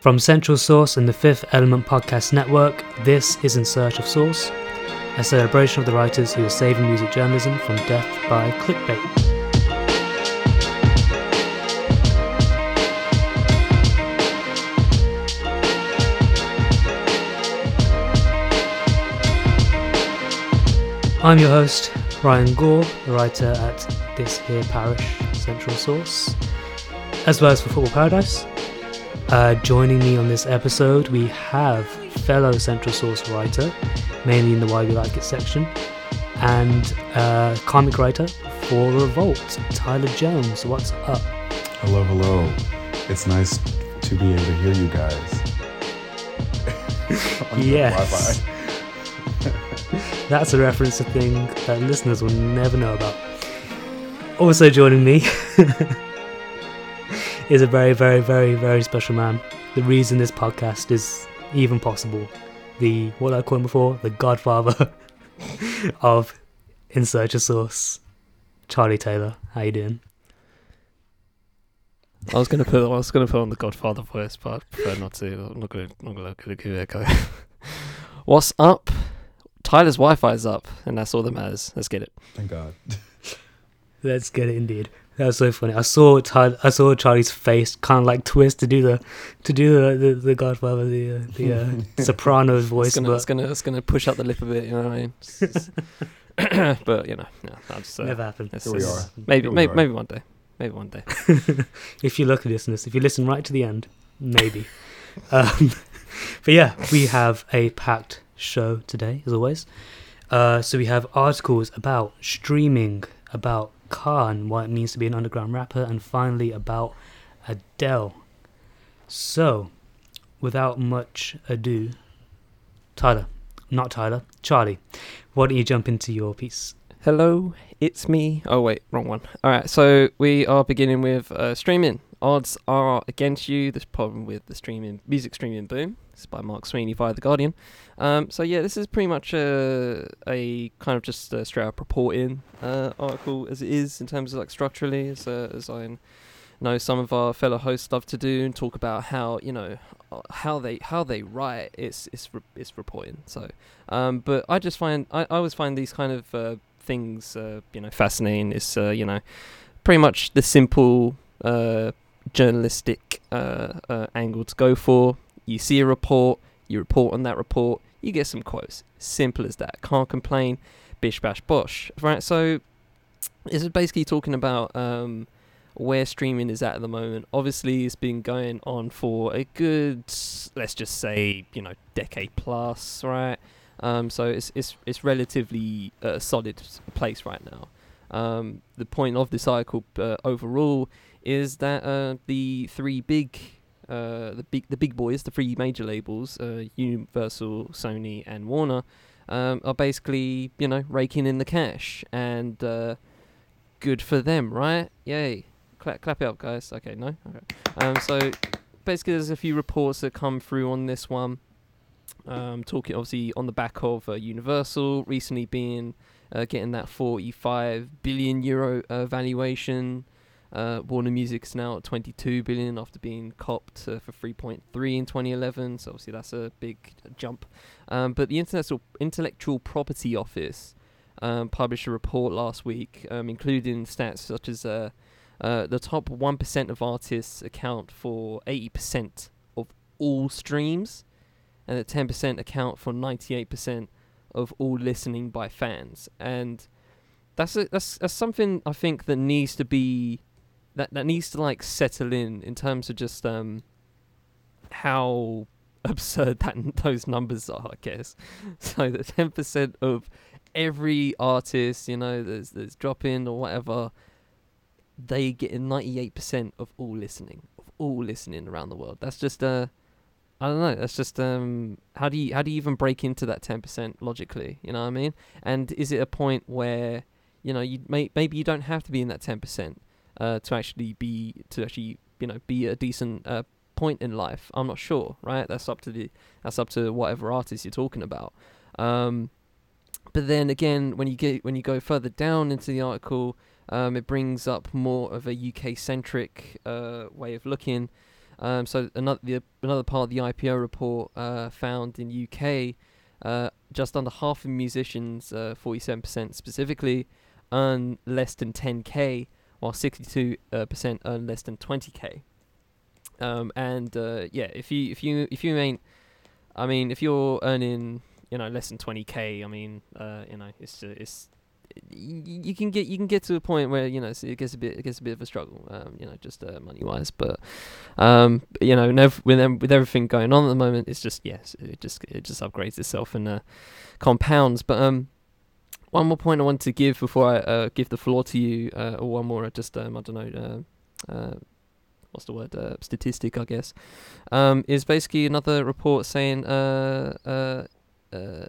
From Central Source and the Fifth Element Podcast Network, this is In Search of Source, a celebration of the writers who are saving music journalism from death by clickbait. I'm your host, Ryan Gore, the writer at This Here Parish Central Source, as well as for Football Paradise. Uh, joining me on this episode, we have fellow Central Source writer, mainly in the Why We Like It section, and uh, comic writer for Revolt, Tyler Jones. What's up? Hello, hello. It's nice to be able to hear you guys. Yes. That's a reference to thing that listeners will never know about. Also joining me is a very, very, very, very special man. The reason this podcast is even possible. The what I call him before, the godfather of In Search of Source. Charlie Taylor. How you doing? I was gonna put I was gonna put on the Godfather voice, but I prefer not to. I'm not gonna not gonna, gonna give it a go. What's up? Tyler's Wi-Fi is up, and that's all that matters. Let's get it. Thank God. Let's get it indeed. That was so funny. I saw Ty- I saw Charlie's face kind of like twist to do the to do the the, the Godfather the uh, the uh, soprano's voice, It's gonna, but it's gonna it's gonna push up the lip a bit. You know what I mean? It's- it's- but you know, yeah, that's uh, never happened. it's- Here we it's- are. Maybe Here maybe maybe one day. Maybe one day. if you look at this, if you listen right to the end, maybe. um, but yeah, we have a packed show today, as always. Uh, so we have articles about streaming, about Khan, what it means to be an underground rapper, and finally about Adele. So, without much ado, Tyler, not Tyler, Charlie, why don't you jump into your piece? Hello, it's me. Oh wait, wrong one. All right, so we are beginning with uh, streaming. Odds are against you. This problem with the streaming music streaming boom. This is by Mark Sweney via the Guardian. Um, so yeah, this is pretty much a, a kind of just a straight up reporting uh, article as it is in terms of like structurally, as uh, as I know some of our fellow hosts love to do and talk about how you know how they how they write. It's it's re- it's reporting. So, um, but I just find I, I always find these kind of uh, things uh, you know fascinating It's uh, you know pretty much the simple uh, journalistic uh, uh, angle to go for. You see a report you report on that report you get some quotes. Simple as that. Can't complain. Bish bash bosh. Right so this is basically talking about um, where streaming is at at the moment. Obviously it's been going on for a good let's just say you know decade plus right? Um, so it's it's it's relatively a solid place right now. Um, the point of this article uh, overall is that uh, the three big uh, the big the big boys, the three major labels, uh, Universal, Sony, and Warner, um, are basically you know raking in the cash, and uh, good for them, right? Yay! Clap, clap it up, guys. Okay, no. Okay. Um, so basically, there's a few reports that come through on this one um, talking obviously on the back of uh, Universal recently being uh, getting that 45 billion euro uh, valuation. Uh, Warner Music's now at 22 billion after being copped uh, for 3.3 in 2011. So obviously that's a big jump. Um, but the Intellectual Intellectual Property Office um, published a report last week, um, including stats such as uh, uh, the top 1% of artists account for 80% of all streams and that 10% account for 98% of all listening by fans. And that's a, that's that's something I think that needs to be that that needs to like settle in in terms of just um how absurd that those numbers are, I guess. So the 10% of every artist, you know, that's that's dropping or whatever, they get 98% of all listening, of all listening around the world. That's just uh I don't know. That's just um, how do you how do you even break into that ten percent logically? You know what I mean? And is it a point where you know you may maybe you don't have to be in that ten percent uh, to actually be to actually you know be a decent uh, point in life? I'm not sure. Right? That's up to the that's up to whatever artist you're talking about. Um, but then again, when you get when you go further down into the article, um, it brings up more of a UK centric uh, way of looking Um, so another the, another part of the IPO report uh, found in UK, uh, just under half of musicians, uh, forty-seven percent specifically, earn less than ten k, while sixty-two uh, percent earn less than twenty k. Um, and uh, yeah, if you if you if you ain't, I mean, if you're earning you know less than twenty k, I mean, uh, you know, it's uh, it's you can get you can get to a point where you know it gets a bit it gets a bit of a struggle, um, you know, just uh, money wise. But um, you know, nev- with em- with everything going on at the moment, it's just yes, it just it just upgrades itself and uh, compounds. But um, one more point I want to give before I uh, give the floor to you, uh, or one more, just um, I don't know, uh, uh, what's the word, uh, statistic, I guess, um, is basically another report saying uh,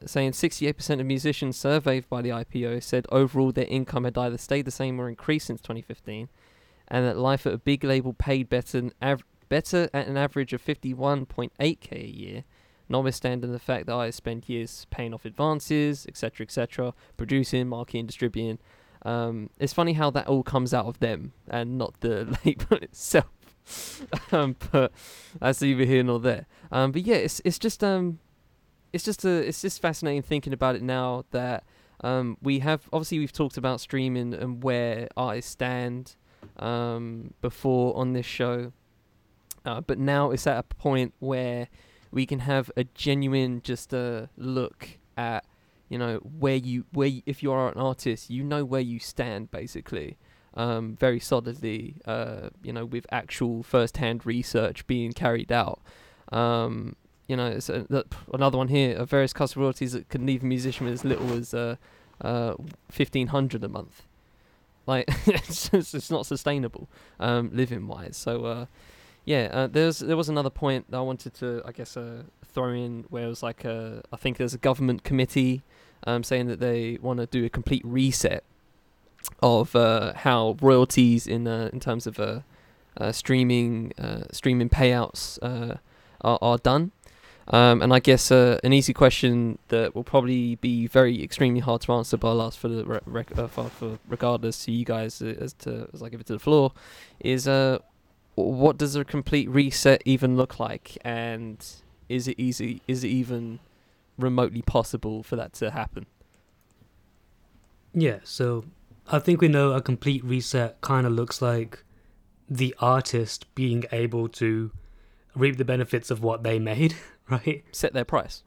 saying 68% of musicians surveyed by the IPO said overall their income had either stayed the same or increased since 2015, and that life at a big label paid better av- better at an average of 51.8k a year, notwithstanding the fact that I spent years paying off advances, etc., etc., producing, marketing, distributing. Um, it's funny how that all comes out of them and not the label itself. um, but that's neither here nor there. Um, but yeah, it's it's just um it's just a it's just fascinating thinking about it now that um, we have obviously we've talked about streaming and where artists stand um, before on this show, uh, but now it's at a point where we can have a genuine just a look at you know where you where you, if you are an artist you know where you stand basically um, very solidly uh, you know with actual first hand research being carried out um, you know, it's a, another one here of various cost royalties that can leave a musician with as little as uh, uh, fifteen hundred a month. Like it's just, it's not sustainable, um, living wise. So uh, yeah, uh, there's there was another point that I wanted to I guess uh, throw in where it was like uh, I think there's a government committee um, saying that they want to do a complete reset of uh, how royalties in uh, in terms of streaming streaming payouts are, are done. Um, and I guess an easy question that will probably be very extremely hard to answer, but I'll ask for the re- rec- for, for regardless to you guys as to as I give it to the floor, is what does a complete reset even look like, and is it easy? Is it even remotely possible for that to happen? Yeah, so I think we know a complete reset kind of looks like the artist being able to reap the benefits of what they made, right? Set their price.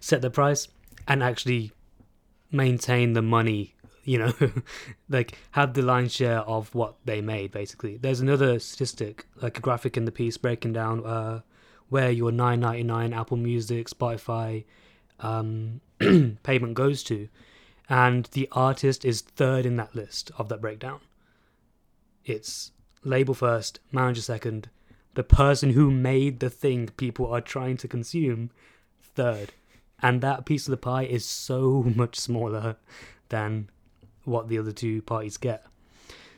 Set the price and actually maintain the money, you know, like have the lion's share of what they made, basically. There's another statistic, like a graphic in the piece breaking down uh, where your 9.99 Apple Music, Spotify um, payment goes to, and the artist is third in that list of that breakdown. It's label first, manager second, the person who made the thing people are trying to consume third. And that piece of the pie is so much smaller than what the other two parties get.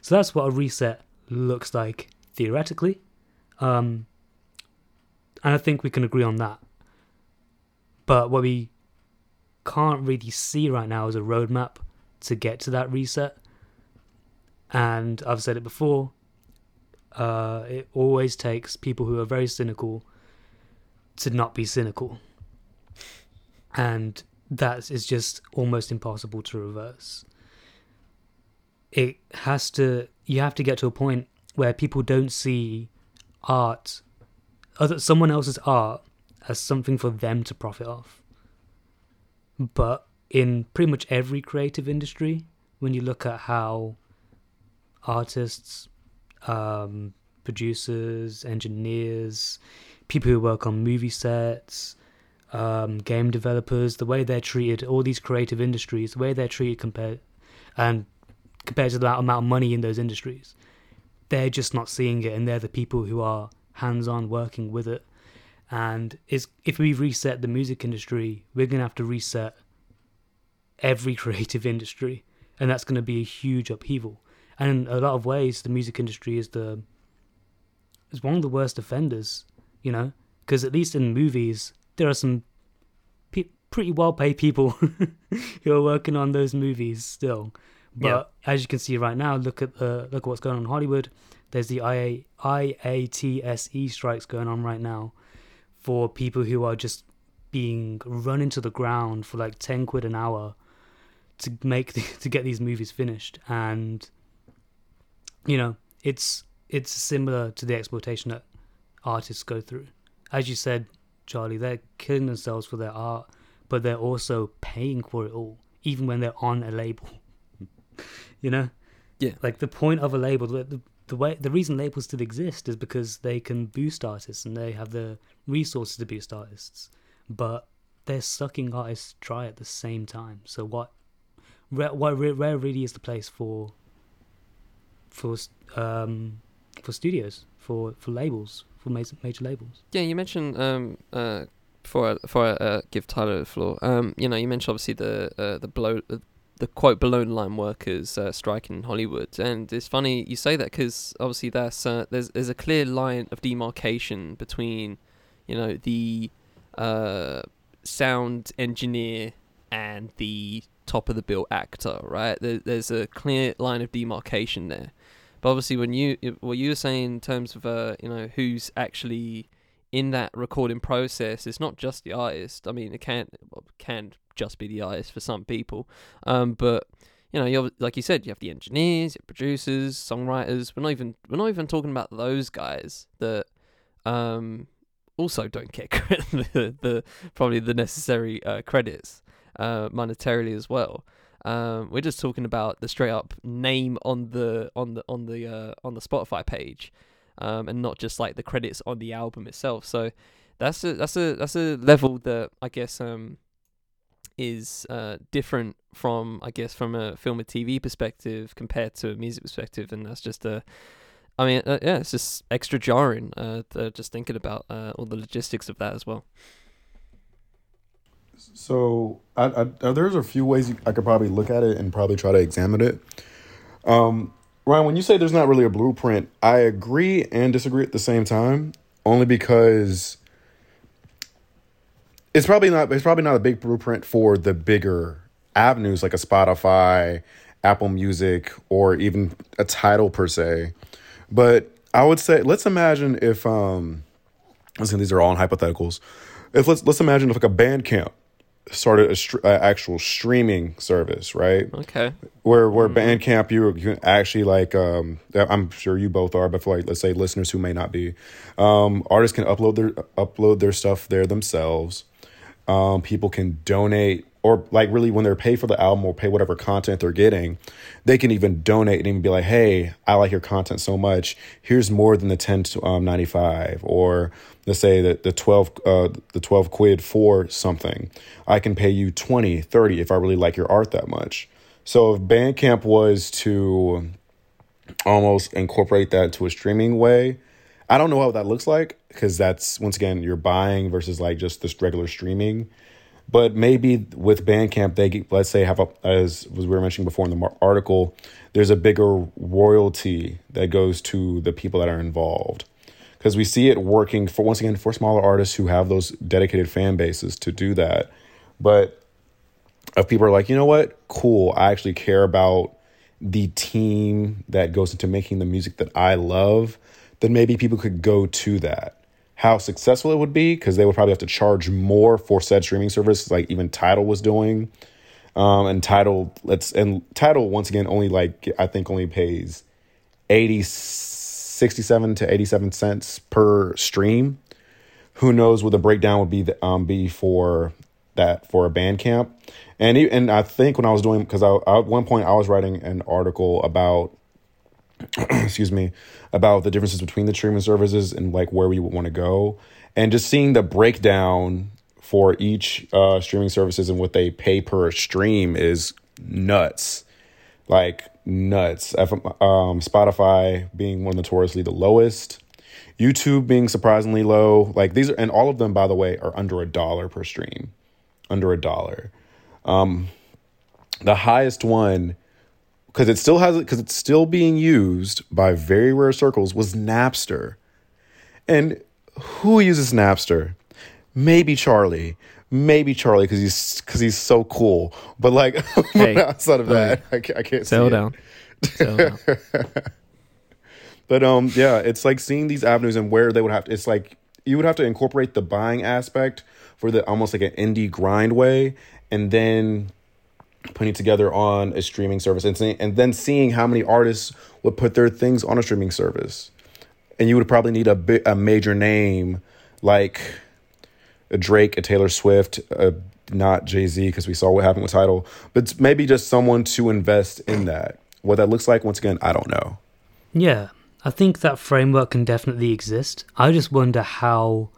So that's what a reset looks like theoretically. Um, and I think we can agree on that. But what we can't really see right now is a roadmap to get to that reset. And I've said it before, uh, it always takes people who are very cynical to not be cynical. And that is just almost impossible to reverse. It has to, you have to get to a point where people don't see art, other someone else's art, as something for them to profit off. But in pretty much every creative industry, when you look at how artists, um, producers, engineers, people who work on movie sets, um, game developers, the way they're treated, all these creative industries, the way they're treated compared and compared to the amount of money in those industries, they're just not seeing it, and they're the people who are hands-on working with it. And is if we reset the music industry, we're gonna have to reset every creative industry, and that's gonna be a huge upheaval. And in a lot of ways, the music industry is the is one of the worst offenders, you know, because at least in movies there are some pe- pretty well paid people who are working on those movies still. But as you can see right now, look at the look at what's going on in Hollywood. there's the IA, IATSE strikes going on right now for people who are just being run into the ground for like 10 quid an hour to make the, to get these movies finished. And you know it's it's similar to the exploitation that artists go through. As you said charlie they're killing themselves for their art but they're also paying for it all even when they're on a label you know Yeah. like the point of a label the, the, the way the reason labels still exist is because they can boost artists and they have the resources to boost artists but they're sucking artists dry at the same time so what where, what, where really is the place for for um for studios for for labels for major, major labels Yeah, you mentioned um uh before I, before I uh, give Tyler the floor. Um, you know, you mentioned obviously the uh, the below uh, the quote below line workers uh, striking in Hollywood, and it's funny you say that because obviously that's uh, there's there's a clear line of demarcation between, you know, the uh sound engineer and the top of the bill actor, right? There, there's a clear line of demarcation there. But obviously, when you what you were saying in terms of uh, you know who's actually in that recording process, it's not just the artist. I mean, it can well, can just be the artist for some people, um, but you know, you like you said, you have the engineers, producers, songwriters. We're not even we're not even talking about those guys that um, also don't get the, the probably the necessary uh, credits uh, monetarily as well. Um, we're just talking about the straight up name on the on the on the uh, on the Spotify page, um, and not just like the credits on the album itself. So that's a that's a that's a level that I guess um is uh different from I guess from a film and TV perspective compared to a music perspective, and that's just a I mean, uh, yeah, it's just extra jarring. Uh, just thinking about uh, all the logistics of that as well. So I, I, uh, there's a few ways you, I could probably look at it and probably try to examine it. Um, Ryan, when you say there's not really a blueprint, I agree and disagree at the same time. Only because it's probably not it's probably not a big blueprint for the bigger avenues like a Spotify, Apple Music, or even a Tidal per se. But I would say let's imagine if um, listen, these are all in hypotheticals. If let's let's imagine if like a Bandcamp started a str- uh, actual streaming service, right? Okay. Where where Bandcamp you you actually like um I'm sure you both are, but for like let's say listeners who may not be, um artists can upload their upload their stuff there themselves. Um, people can donate or like really when they're paid for the album or pay whatever content they're getting, they can even donate and even be like, hey, I like your content so much. Here's more than the ten to um, ninety five or let's say that the 12 uh the 12 quid for something. I can pay you 20 30 if i really like your art that much. So if bandcamp was to almost incorporate that into a streaming way i don't know what that looks like because that's once again you're buying versus like just this regular streaming. But maybe with bandcamp they get- let's say have a as we were mentioning before in the article there's a bigger royalty that goes to the people that are involved. Because we see it working for once again for smaller artists who have those dedicated fan bases to do that. But if people are like you know what? Cool. I actually care about the team that goes into making the music that i love then maybe people could go to that how successful it would be because they would probably have to charge more for said streaming service like even Tidal was doing. Um and Tidal let's and Tidal once again only like i think only pays 80 67 to 87 cents per stream. Who knows what the breakdown would be the, um be for that for a band camp and and i think when i was doing because I at one point i was writing an article about excuse me about the differences between the streaming services and like where we would want to go and just seeing the breakdown for each uh streaming services and what they pay per stream is nuts like nuts. F- Um, Spotify being one notoriously the lowest, YouTube being surprisingly low. Like these are, and all of them, by the way, are under a dollar per stream, under a dollar. Um, the highest one, because it still has it, because it's still being used by very rare circles, was Napster. And who uses Napster? Maybe Charlie. Maybe Charlie because he's because he's so cool. But like Hey, outside of that, I can't, I can't Settle down. Settle down. But um, yeah, it's like seeing these avenues and where they would have to. It's like you would have to incorporate the buying aspect for the almost like an indie grind way, and then putting together on a streaming service and and then seeing how many artists would put their things on a streaming service, and you would probably need a a major name like a Drake, a Taylor Swift, a not Jay Z because we saw what happened with Tidal, but maybe just someone to invest in that. What that looks like, once again, I don't know. Yeah, I think that framework can definitely exist. I just wonder how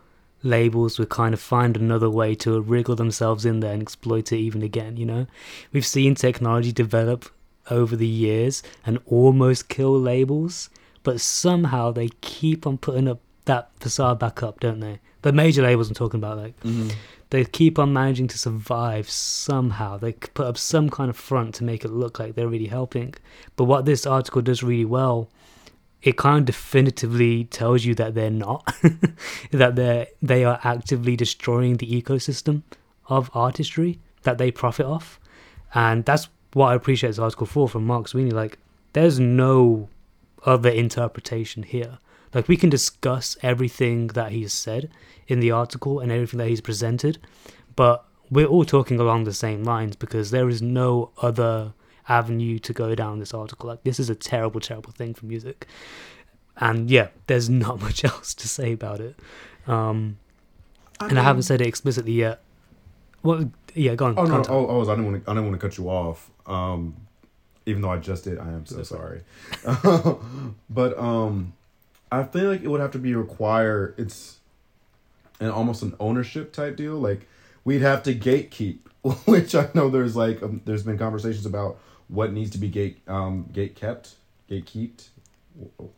labels would kind of find another way to wriggle themselves in there and exploit it even again, you know? We've seen technology develop over the years and almost kill labels, but somehow they keep on putting up that facade back up, don't they? The major labels I'm talking about, like, Mm-hmm. they keep on managing to survive somehow. They put up some kind of front to make it look like they're really helping. But what this article does really well, it kind of definitively tells you that they're not, that they they are actively destroying the ecosystem of artistry that they profit off, and that's what I appreciate this article for from Mark Sweney. Like, there's no other interpretation here. Like, we can discuss everything that he's said in the article and everything that he's presented, but we're all talking along the same lines because there is no other avenue to go down this article. Like this is a terrible, terrible thing for music, and yeah, there's not much else to say about it. Um, and I haven't said it explicitly yet. Well, yeah, go on. Oh no! contact. Oh, oh, I don't want to. I didn't want to cut you off. Um, even though I just did, I am so sorry. but um, I feel like it would have to be require. It's an almost an ownership type deal. Like we'd have to gatekeep, which I know there's like um, there's been conversations about what needs to be gate um gate kept, gate kept,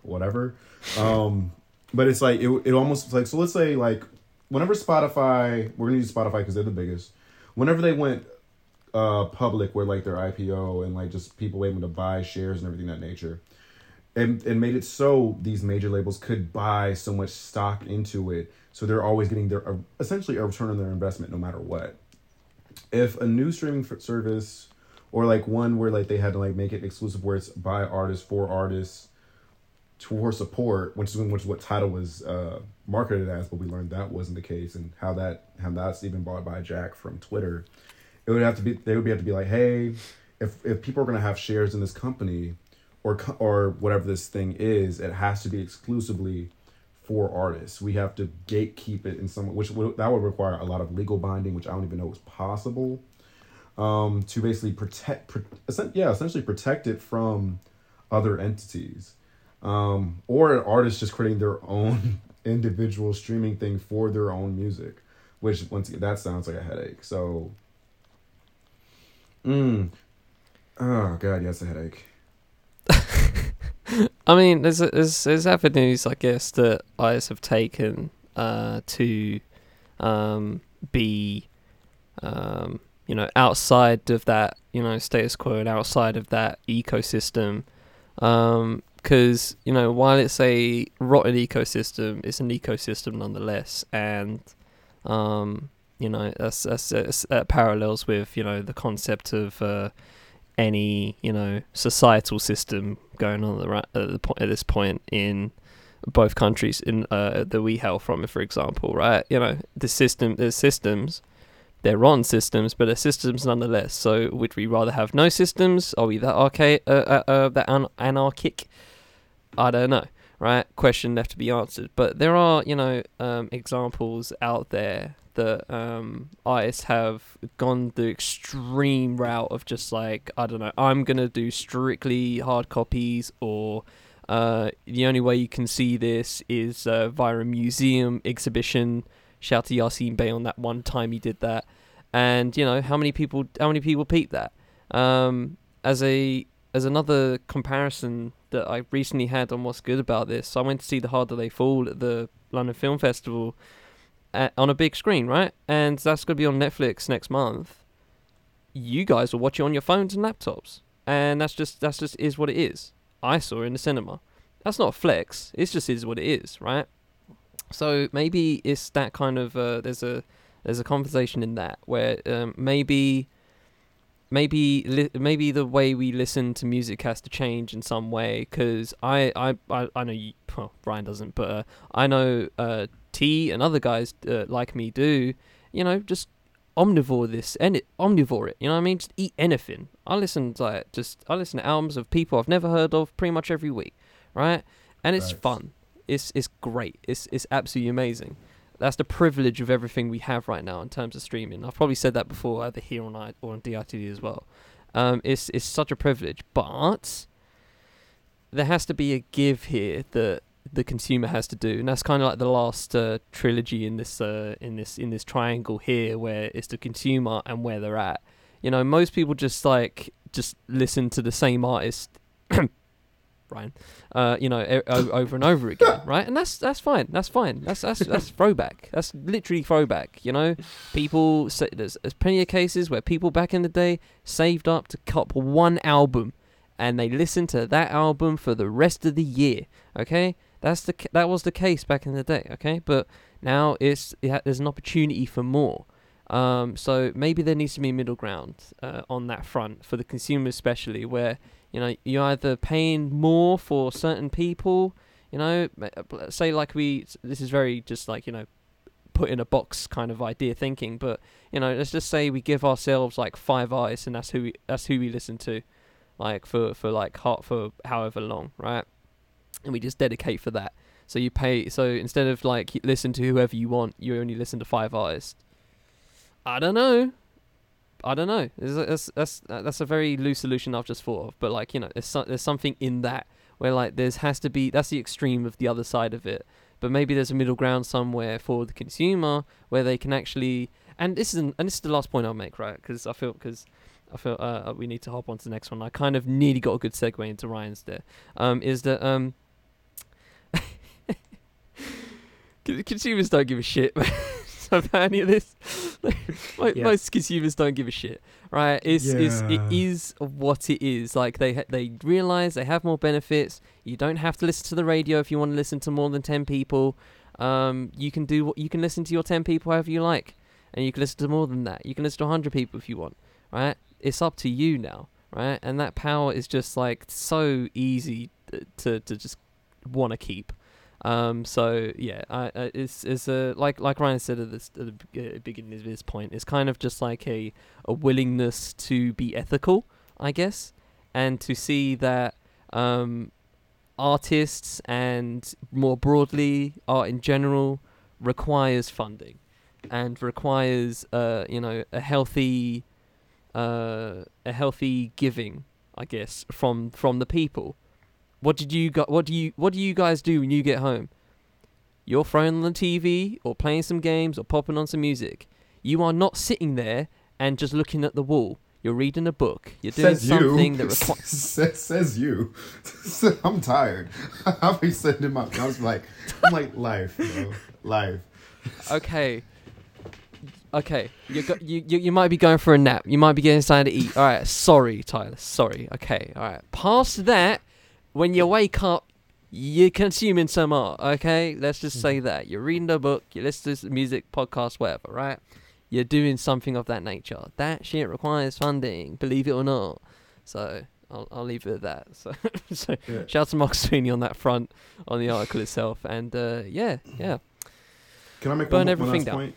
whatever. Um, but it's like it it almost like so. Let's say like whenever Spotify, we're gonna use Spotify because they're the biggest. Whenever they went uh public with like their IPO and like just people able to buy shares and everything that nature. And and made it so these major labels could buy so much stock into it, so they're always getting their essentially a return on their investment no matter what. If a new streaming service or like one where like they had to like make it exclusive where it's by artists for artists for support, which is which is what Tidal was uh, marketed as, but we learned that wasn't the case, and how that how that's even bought by Jack from Twitter. It would have to be they would be have to be like, hey, if if people are gonna have shares in this company, or or whatever this thing is, it has to be exclusively for artists. We have to gatekeep it in some which would, that would require a lot of legal binding, which I don't even know is possible. Um, to basically protect, pro- yeah, essentially protect it from other entities um, or an artist just creating their own individual streaming thing for their own music, which once again that sounds like a headache. So, mm, oh god, yes, a headache. I mean, there's there's there's avenues, I guess, that artists have taken uh, to um, be, um, you know, outside of that, you know, status quo and outside of that ecosystem. Because you know, while it's a rotten ecosystem, it's an ecosystem nonetheless, and um, you know, that's that's, that's that parallels with you know the concept of uh, any you know societal system going on at, the, at, the point, at this point in both countries in uh, that we hail from, for example, right? You know, the system, the systems, they're on systems, but they're systems nonetheless. So, would we rather have no systems? Are we that archaic, uh, uh, uh, that an- anarchic? I don't know, right? Question left to be answered. But there are, you know, um, examples out there that um, artists have gone the extreme route of just like I don't know, I'm gonna do strictly hard copies, or uh, the only way you can see this is uh, via a museum exhibition. Shout to Yasin Bey on that one time he did that, and you know how many people, how many people peeped that. Um, as a as another comparison that I recently had on what's good about this, I went to see The Harder They Fall at the London Film Festival at, on a big screen, right? And that's going to be on Netflix next month. You guys will watch it on your phones and laptops, and that's just that's just is what it is. I saw it in the cinema. That's not a flex. It just is what it is, right? So maybe it's that kind of uh, there's a there's a conversation in that where um, maybe maybe li- maybe the way we listen to music has to change in some way because I, I I I know you well Ryan doesn't but uh, I know uh, T and other guys uh, like me do you know just omnivore this and it omnivore it you know what I mean? Just eat anything. I listen to like just I listen to albums of people I've never heard of pretty much every week right? And it's Facts. fun it's it's great it's it's absolutely amazing that's the privilege of everything we have right now in terms of streaming. I've probably said that before, either here on I or on DITD as well. Um, it's it's such a privilege, but there has to be a give here that the consumer has to do, and that's kind of like the last uh, trilogy in this uh, in this in this triangle here, where it's the consumer and where they're at. You know, most people just like just listen to the same artist. Ryan, uh, you know, e- o- over and over again, right? And that's that's fine. That's fine. That's that's that's throwback. That's literally throwback. You know, people say there's, there's plenty of cases where people back in the day saved up to cop one album, and they listened to that album for the rest of the year. Okay, that's the ca- that was the case back in the day. Okay, but now it's it ha- there's an opportunity for more. Um, so maybe there needs to be a middle ground uh, on that front for the consumer, especially where you know you're either paying more for certain people. You know, uh, say like we. This is very just like you know, put in a box kind of idea thinking. But you know, let's just say we give ourselves like five eyes, and that's who we that's who we listen to, like for for like heart for however long, right? And we just dedicate for that. So you pay. So instead of like listen to whoever you want, you only listen to Five Eyes. I don't know. I don't know. That's that's that's a very loose solution I've just thought of. But like you know, there's so, there's something in that where like there's has to be that's the extreme of the other side of it. But maybe there's a middle ground somewhere for the consumer where they can actually. And this is and this is the last point I'll make, right? Because I feel because. I feel uh, we need to hop on to the next one. I kind of nearly got a good segue into Ryan's there. Um, is that um, consumers don't give a shit about any of this. Mo- Yeah. Most consumers don't give a shit, right? It's, it's it Yeah. is what it is. Like they they realize they have more benefits. You don't have to listen to the radio if you want to listen to more than ten people. Um, you can do what you can listen to your ten people however you like, and you can listen to more than that. You can listen to hundred people if you want, right? It's up to you now, right? And that power is just like so easy to to just want to keep. Um, so yeah, I, I, it's it's a like like Ryan said at, this, at the uh, beginning of this point. It's kind of just like a a willingness to be ethical, I guess, and to see that um, artists and more broadly art in general requires funding and requires uh you know a healthy uh a healthy giving I guess from from the people what did you got? What do you What do you guys do when you get home? You're throwing on the TV or playing some games or popping on some music. You are not sitting there and just looking at the wall. You're reading a book. You're doing says something you. that requires. says, says you. I'm tired. I'll be in my. I was like, I'm like life, bro. Life. okay. Okay, you, go, you you you might be going for a nap. You might be getting something to eat. All right, sorry, Tyler. Sorry. Okay, all right. Past that, when you wake up, you're consuming some art. Okay, let's just say that you're reading a book, you listen to music, podcast, whatever. Right? You're doing something of that nature. That shit requires funding, believe it or not. So I'll I'll leave it at that. So so Yeah. shout out to Mark Sweney on that front on the article itself, and uh, yeah, yeah. Can I make Burn one, everything one last down. point?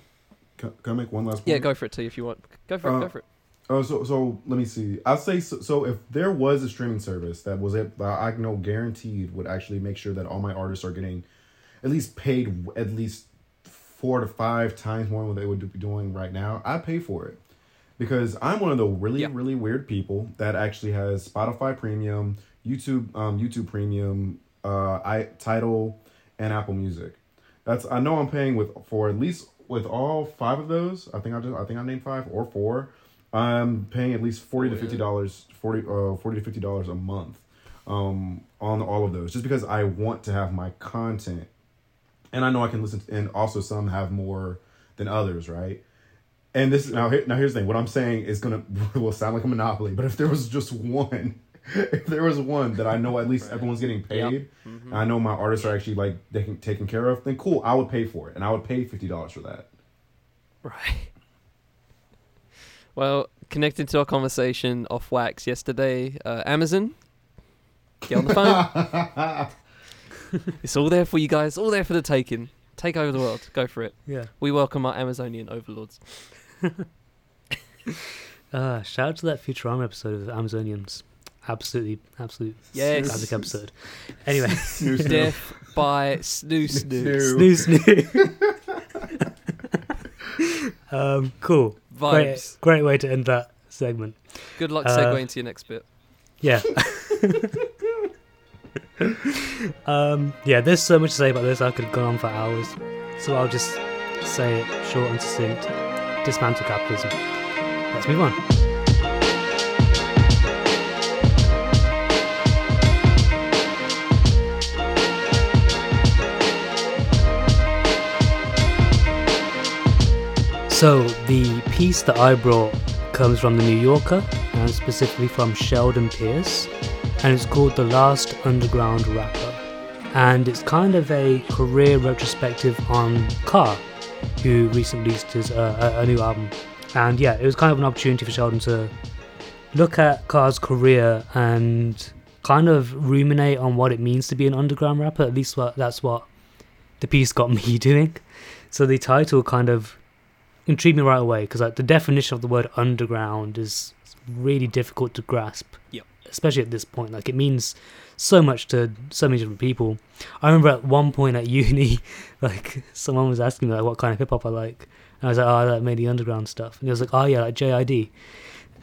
Can, can I make one last point? Yeah, go for it too if you want. Go for it. Uh, Go for it. Oh, so so let me see. I'll say so, so. If there was a streaming service that was it, I know guaranteed would actually make sure that all my artists are getting at least paid at least four to five times more than what they would be doing right now, I pay for it because I'm one of the really Yeah. really weird people that actually has Spotify Premium, YouTube um YouTube Premium, uh, I Tidal, and Apple Music. That's I know I'm paying with for at least with all five of those. I think I just I think I named five or four. I'm paying at least forty to fifty dollars, forty uh forty to fifty dollars a month, um on all of those just because I want to have my content, and I know I can listen to, and also some have more than others, right? And this now here, now here's the thing. What I'm saying is gonna will sound like a monopoly, but if there was just one, if there was one that I know at least everyone's getting paid, and I know my artists are actually like they can taken care of, then cool, I would pay for it, and I would pay fifty dollars for that. Right. Well, connected to our conversation off wax yesterday. Uh, Amazon, get on the phone. it's all there for you guys. All there for the taking. Take over the world. Go for it. Yeah. We welcome our Amazonian overlords. Uh, shout out to that Futurama episode of Amazonians. Absolutely, absolute Yes. classic episode. Anyway, Snoo, snoo. Death by Snoo Snoo. Snoo. snoo snoo. um, cool. Great, Vibes. great way to end that segment. Good luck Uh, segueing to your next bit. Yeah. um, yeah, there's so much to say about this. I could have gone on for hours. So I'll just say it short and succinct. Dismantle capitalism. Let's move on. So the piece that I brought comes from the New Yorker and specifically from Sheldon Pierce, and it's called The Last Underground Rapper. And it's kind of a career retrospective on Ka, who recently released his uh, a, new album. And yeah, it was kind of an opportunity for Sheldon to look at Ka's career and kind of ruminate on what it means to be an underground rapper. At least what, that's what the piece got me doing. So the title kind of intrigued me right away because like the definition of the word underground is really difficult to grasp. Yep. Especially at this point, like it means so much to so many different people. I remember at one point at uni, like someone was asking me like what kind of hip hop I like, and I was like, oh, I like mainly underground stuff, and he was like, oh yeah, like JID.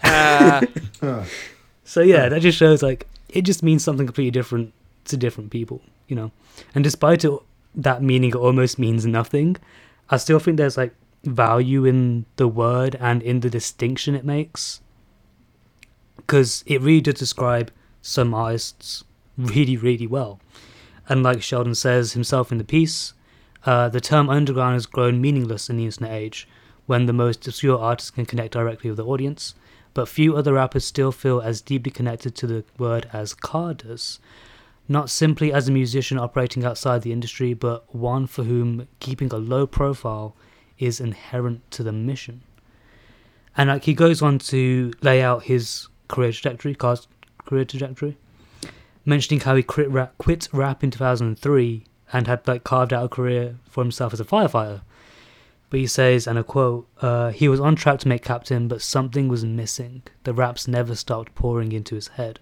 Ah, So yeah, that just shows like it just means something completely different to different people, you know. And despite it, that meaning almost means nothing, I still think there's like value in the word and in the distinction it makes, because it really does describe some artists really, really well. And like Sheldon says himself in the piece, uh, the term underground has grown meaningless in the internet age, when the most obscure artists can connect directly with the audience but few other rappers still feel as deeply connected to the word as Ka does. Not simply as a musician operating outside the industry, but one for whom keeping a low profile is inherent to the mission. And like he goes on to lay out his career trajectory, Ka's career trajectory, mentioning how he quit rap, quit rap in 2003 and had like carved out a career for himself as a firefighter. But he says, and I quote, uh, he was on track to make captain, but something was missing. The raps never stopped pouring into his head.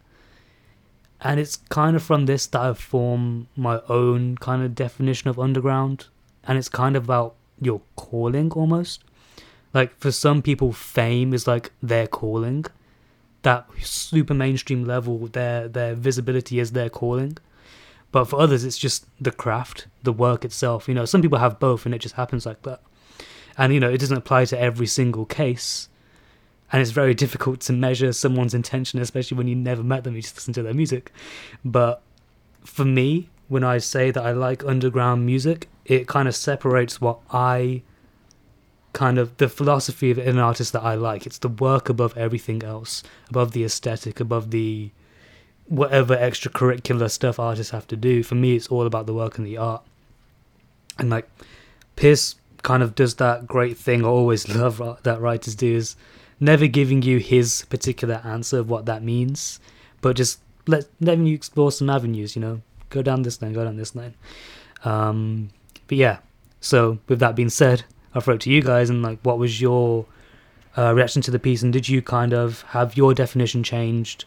And it's kind of from this that I form my own kind of definition of underground. And it's kind of about your calling almost. Like for some people, fame is like their calling. That super mainstream level, their their visibility is their calling. But for others, it's just the craft, the work itself. You know, some people have both, and it just happens like that and you know it doesn't apply to every single case and it's very difficult to measure someone's intention especially when you never met them you just listen to their music but for me when i say that i like underground music it kind of separates what i kind of the philosophy of an artist that i like. It's the work above everything else above the aesthetic above the whatever extracurricular stuff artists have to do. For me it's all about the work and the art. And like pierce kind of does that great thing I always love that writers do is never giving you his particular answer of what that means, but just let letting you explore some avenues. You know, go down this lane, go down this lane. Um, but yeah, so with that being said, I throw it to you guys and like, what was your uh, reaction to the piece, and did you kind of have your definition changed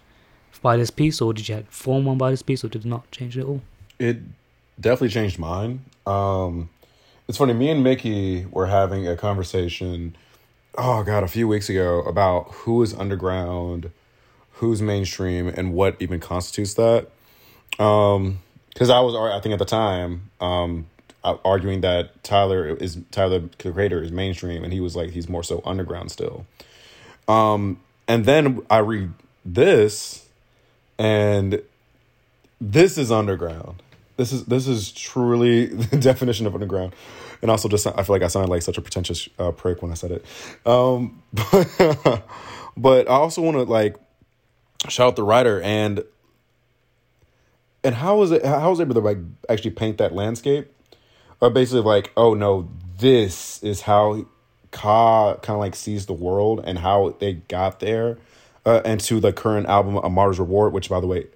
by this piece, or did you form one by this piece, or did it not change at all? It definitely changed mine. Um, it's funny. Me and Mickey were having a conversation. Oh god, a few weeks ago about who is underground, who's mainstream, and what even constitutes that. Um, because I was, I think at the time, um, arguing that Tyler is Tyler the Creator is mainstream, and he was like he's more so underground still. Um, and then I read this, and this is underground. This is this is truly the definition of underground, and also just I feel like I sounded like such a pretentious uh, prick when I said it. Um, but, but I also want to like shout out the writer and and how was it how was able to like actually paint that landscape, or basically like oh no this is how Ka kind of like sees the world and how they got there, uh, and to the current album, A Martyr's Reward, which by the way,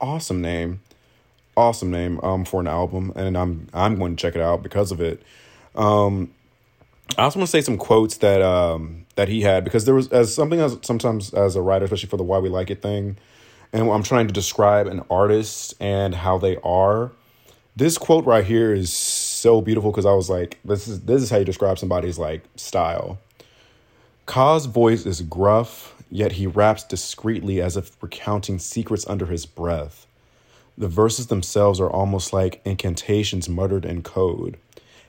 awesome name, awesome name um for an album, and I'm I'm going to check it out because of it. Um, I also want to say some quotes that um that he had because there was as something as sometimes as a writer, especially for the Why We Like It thing, and I'm trying to describe an artist and how they are. This quote right here is so beautiful because I was like, this is this is how you describe somebody's like style. Ka's voice is gruff, yet he raps discreetly as if recounting secrets under his breath. The verses themselves are almost like incantations muttered in code.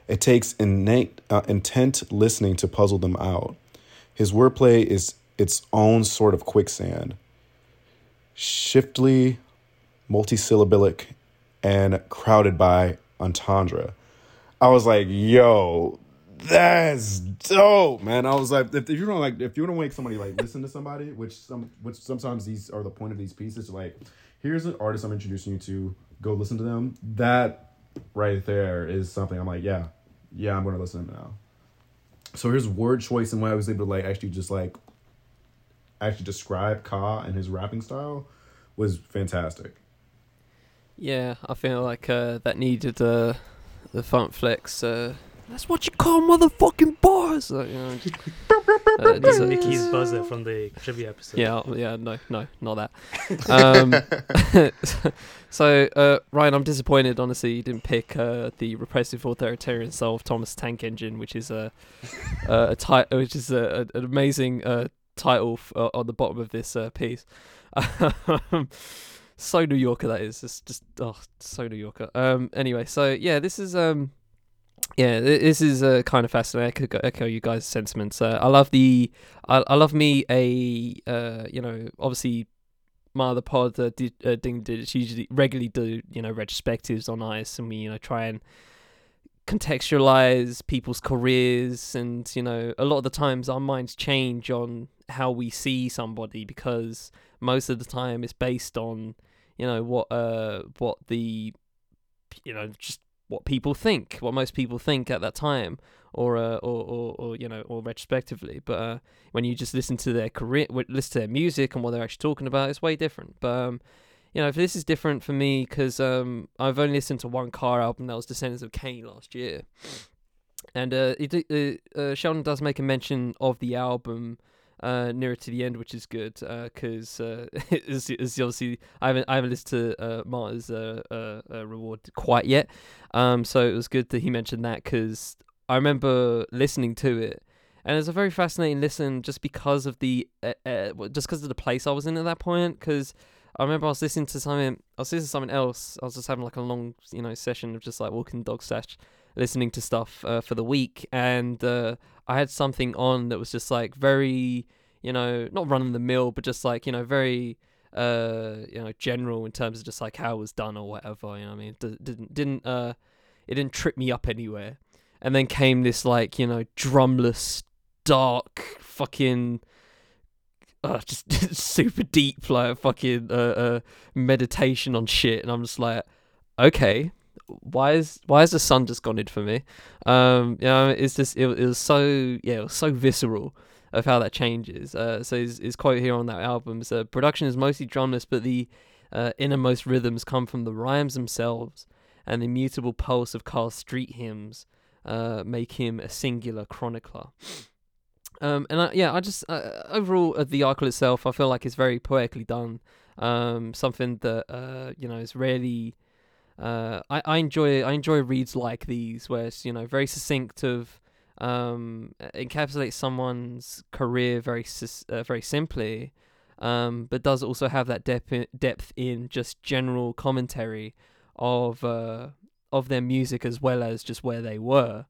It takes innate, uh, intent listening to puzzle them out. His wordplay is its own sort of quicksand, shiftly, multisyllabic, and crowded by entendre. I was like, "Yo, that's dope, man!" I was like, "If, if you don't like, if you to make somebody like listen to somebody, which some, which sometimes these are the point of these pieces, like, here's an artist I'm introducing you to, go listen to them. That right there is something I'm like, yeah, yeah, I'm gonna listen to them now. So here's word choice and why I was able to like actually just like actually describe Ka and his rapping style was fantastic. Yeah, I feel like uh, that needed uh, the Funk Flex. Uh, that's what you call motherfucking bars. Like, you know, just, uh, This just, uh, Mickey's buzzer from the trivia episode. Yeah, yeah, no, no, not that. Um, so, uh, Ryan, I'm disappointed. Honestly, you didn't pick uh, the repressive authoritarian soul of Thomas Tank Engine, which is a a, a ti- which is a, a- an amazing uh, title f- uh, on the bottom of this uh, piece. Um, so New Yorker that is. It's just oh, so New Yorker. Um. Anyway, so yeah, this is um. Yeah, this is uh, kind of fascinating. I could echo you guys' sentiments. Uh, I love the, I, I love me a, uh, you know, obviously, my other pod, uh, did, uh, Ding did She usually regularly do, you know, retrospectives on ice, and we, you know, try and contextualize people's careers, and you know, a lot of the times our minds change on how we see somebody because most of the time it's based on, you know, what, uh, what the, you know, just what people think, what most people think at that time, or uh, or, or or you know, or retrospectively. But uh, when you just listen to their career, listen to their music and what they're actually talking about, it's way different. But um, you know, this is different for me because um, I've only listened to one Ka album that was Descendants of Cain last year, and uh, it, uh, uh, Sheldon does make a mention of the album. Uh, nearer to the end, which is good, because uh, it's, it's obviously I haven't I haven't listened to uh, Martyr's uh, uh, uh, reward quite yet, um, so it was good that he mentioned that because I remember listening to it, and it's a very fascinating listen just because of the uh, uh, just because of the place I was in at that point. Because I remember I was listening to something, I was listening to something else. I was just having like a long, you know, session of just like walking dog stash, listening to stuff uh, for the week, and uh, I had something on that was just like very, you know, not run of the mill, but just like you know, very uh you know general in terms of just like how it was done or whatever you know what i mean? It didn't didn't uh it didn't trip me up anywhere. And then came this like you know drumless dark fucking uh, just super deep like fucking uh, uh meditation on shit and i'm just like okay why is why has the sun just gone in for me um you know it's just it, it was so yeah it was so visceral of how that changes uh so his, his quote here on that album is uh, production is mostly drumless but the uh, innermost rhythms come from the rhymes themselves and the immutable pulse of Ka's street hymns uh, make him a singular chronicler. Um, and I, yeah, I just uh, overall uh, the article itself, I feel like it's very poetically done. Um, something that uh, you know is rarely. Uh, I, I enjoy I enjoy reads like these where it's you know very succinct of um, encapsulates someone's career very uh, very simply, um, but does also have that depth in, depth in just general commentary of uh, of their music as well as just where they were.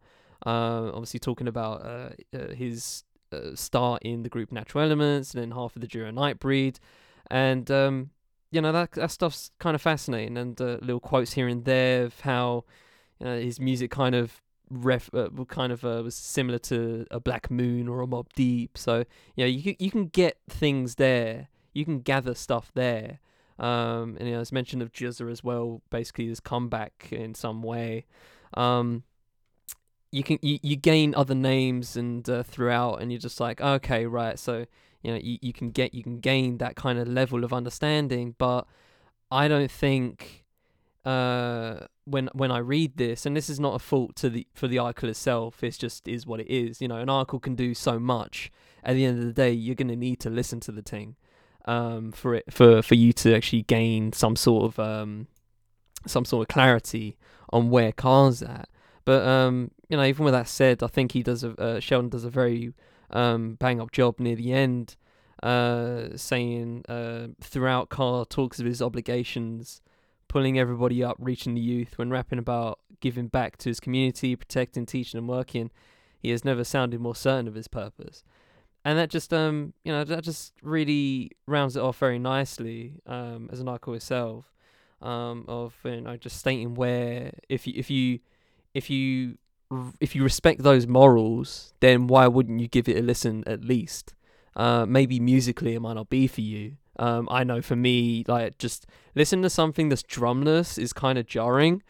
Uh, obviously, talking about uh, uh, his uh, start in the group Natural Elements, and then half of the duo Nightbreed, and um, you know that that stuff's kind of fascinating. And uh, little quotes here and there of how you know, his music kind of ref uh, kind of uh, was similar to a Black Moon or a Mobb Deep. So you know you you can get things there, you can gather stuff there. Um, and you know, as mentioned of GZA as well, basically his comeback in some way. Um, you can you, you gain other names and uh, throughout, and you're just like, okay, right. So you know you, you can get you can gain that kind of level of understanding, but I don't think uh when when I read this, and this is not a fault to the for the article itself, it's just is what it is. You know, an article can do so much. At the end of the day, you're gonna need to listen to the thing, um, for it for for you to actually gain some sort of um, some sort of clarity on where Ka's at. But um, you know, even with that said, I think he does a uh, Sheldon does a very um bang up job near the end, uh, saying uh throughout Ka talks of his obligations pulling everybody up, reaching the youth, when rapping about giving back to his community, protecting, teaching, and working, he has never sounded more certain of his purpose. And that just, um, you know, that just really rounds it off very nicely, um, as an article itself, um, of you know just stating where if you if you if you if you respect those morals, then why wouldn't you give it a listen at least? Uh, maybe musically it might not be for you, um, I know for me, like just listen to something that's drumless is kind of jarring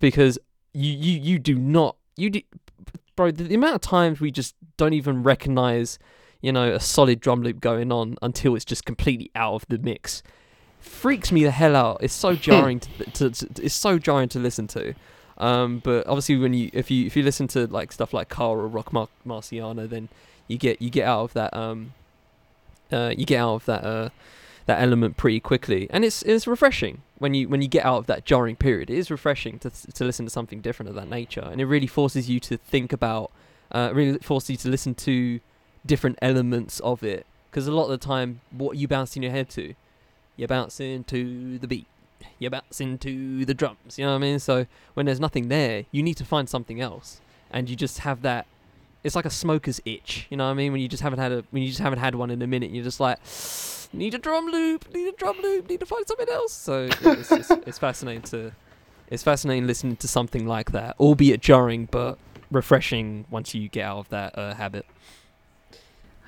because you you you do not you do, bro. The, the amount of times we just don't even recognize, you know, a solid drum loop going on until it's just completely out of the mix. Freaks me the hell out. It's so jarring to, to, to it's so jarring to listen to. Um, but obviously, when you if you if you listen to like stuff like Ka or Roc Mar- Marciano, then you get you get out of that um uh, you get out of that uh, that element pretty quickly, and it's it's refreshing when you when you get out of that jarring period. It is refreshing to to listen to something different of that nature, and it really forces you to think about, uh, really forces you to listen to different elements of it. Because a lot of the time, what you bounce in your head to, you're bouncing to the beat, you're bouncing to the drums. You know what I mean? So when there's nothing there, you need to find something else, and you just have that it's like a smoker's itch. You know what I mean? When you just haven't had a when you just haven't had one in a minute, you're just like, need a drum loop, need a drum loop, need to find something else. So it's, it's, it's fascinating to it's fascinating listening to something like that, albeit jarring, but refreshing once you get out of that uh, habit.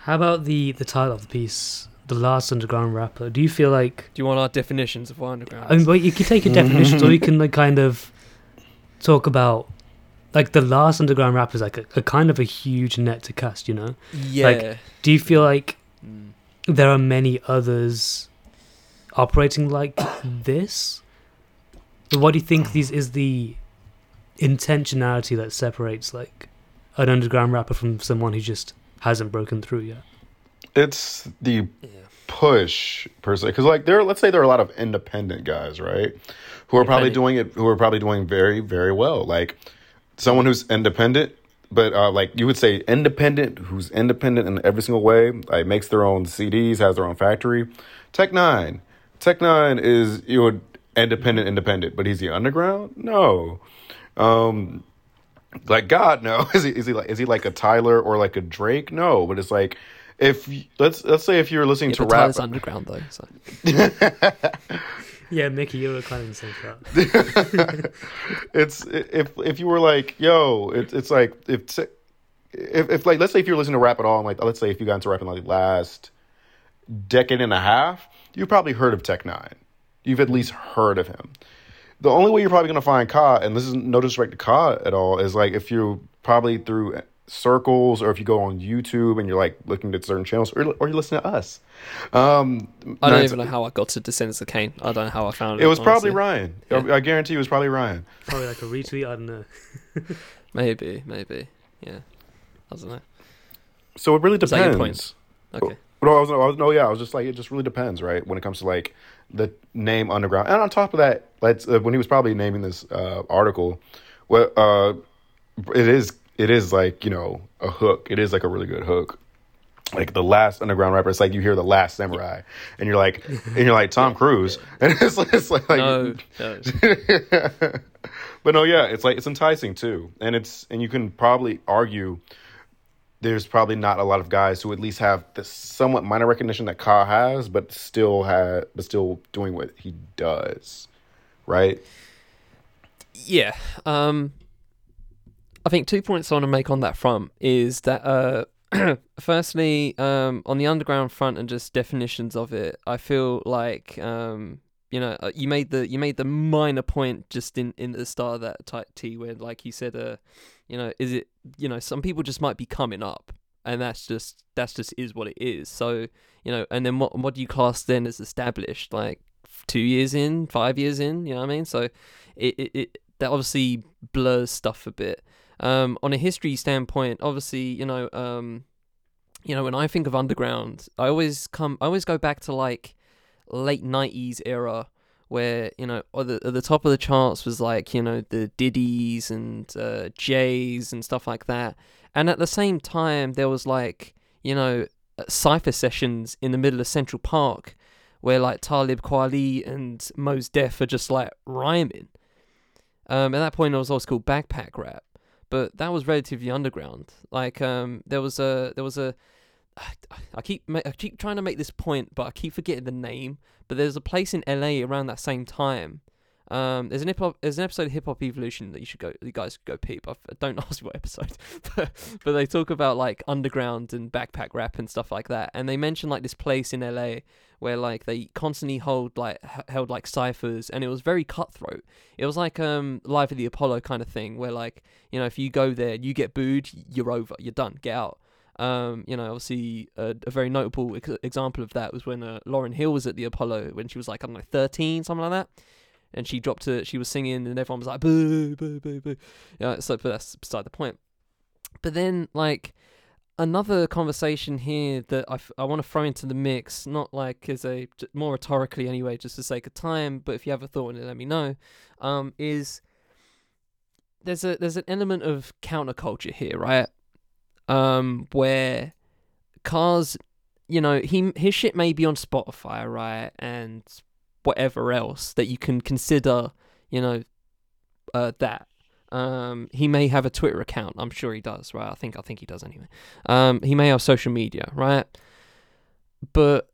How about the the title of the piece, "The Last Underground Rapper"? Do you feel like? Do you want our definitions of what underground? I mean, well, you can take your definitions, or you can like kind of talk about like the last underground rapper is like a, a, kind of a huge net to cast, you know? Yeah. Like, do you feel like mm. there are many others operating like this? what do you think these is the intentionality that separates like an underground rapper from someone who just hasn't broken through yet? It's the yeah. push per se, because like there, let's say there are a lot of independent guys, right, who are probably doing it, who are probably doing very, very well. Like someone who's independent, but uh, like you would say independent, who's independent in every single way, like makes their own CDs, has their own factory. Tech N9ne, Tech N9ne is you know independent, independent, but he's the underground? No. Um, like God, no. Is he is he like is he like a Tyler or like a Drake? No, but it's like if let's let's say if you're listening yeah, to rap, Tyler's underground though. So. Yeah, Mickey, you were kind of the same spot. it's if if you were like, yo, it's it's like if if if like let's say if you're listening to rap at all, and like let's say if you got into rap in like last decade and a half, you've probably heard of Tech N9ne. You've at least heard of him. The only way you're probably gonna find Ka, and this is no disrespect to Ka at all, is like if you're probably through circles or if you go on YouTube and you're like looking at certain channels or, or you listen to us. Um, I don't even know how I got to Descendants of Cain. I don't know how I found it. It was honestly. probably Ryan. Yeah. I guarantee it was probably Ryan. Probably like a retweet. I don't know. maybe, maybe. Yeah. I don't know. So it really depends. Okay. No, I was, I was, no, yeah, I was just like, it just really depends, right? When it comes to like the name underground, and on top of that, let's uh, when he was probably naming this uh, article, well, uh, it is it is like you know a hook. It is like a really good hook. Like the last underground rapper, it's like you hear the last samurai, and you're like, and you're like Tom Cruise, and it's, it's like, no, no. but no, yeah, it's like it's enticing too, and it's and you can probably argue there's probably not a lot of guys who at least have the somewhat minor recognition that Ka has, but still had but still doing what he does, right? Yeah. Um I think two points I want to make on that front is that uh, firstly, um, on the underground front and just definitions of it, I feel like um, you know, uh, you made the you made the minor point just in in the start of that type T where like you said, uh, you know, is it you know some people just might be coming up, and that's just that's just is what it is. So you know, and then what what do you class then as established? Like two years in, five years in, you know what I mean? So it it, it that obviously blurs stuff a bit. Um, on a history standpoint, obviously, you know, um, you know, when I think of underground, I always come, I always go back to like late '90s era, where you know, at the, at the top of the charts was like you know the Diddy's and uh, Jay's and stuff like that, and at the same time there was like you know cipher sessions in the middle of Central Park, where like Talib Kweli and Mos Def are just like rhyming. Um, at that point, it was also called backpack rap, but that was relatively underground. Like, um, there was a there was a I keep I keep trying to make this point, but I keep forgetting the name. But there's a place in LA around that same time. Um, there's an hip hop, there's an episode of Hip Hop Evolution that you should go, you guys go peep. I don't ask what episode, but, but they talk about like underground and backpack rap and stuff like that. And they mention like this place in LA where like they constantly hold like held like ciphers, and it was very cutthroat. It was like um Live at the Apollo kind of thing, where like you know if you go there, you get booed, you're over, you're done, get out. Um, you know, obviously a, a very notable ex- example of that was when uh, Lauryn Hill was at the Apollo when she was like I don't know 13, something like that, and she dropped to she was singing and everyone was like boo boo boo boo. Yeah, so but that's beside the point. But then like another conversation here that I, f- I want to throw into the mix, not like as a more rhetorically anyway, just for sake of time, but if you have a thought on it, let me know. Um, is there's a there's an element of counterculture here, right? um, where Ka's, you know, he his shit may be on Spotify, right, and whatever else that you can consider, you know, uh, that. Um, he may have a Twitter account. I'm sure he does, right? I think I think he does anyway. Um, he may have social media, right? But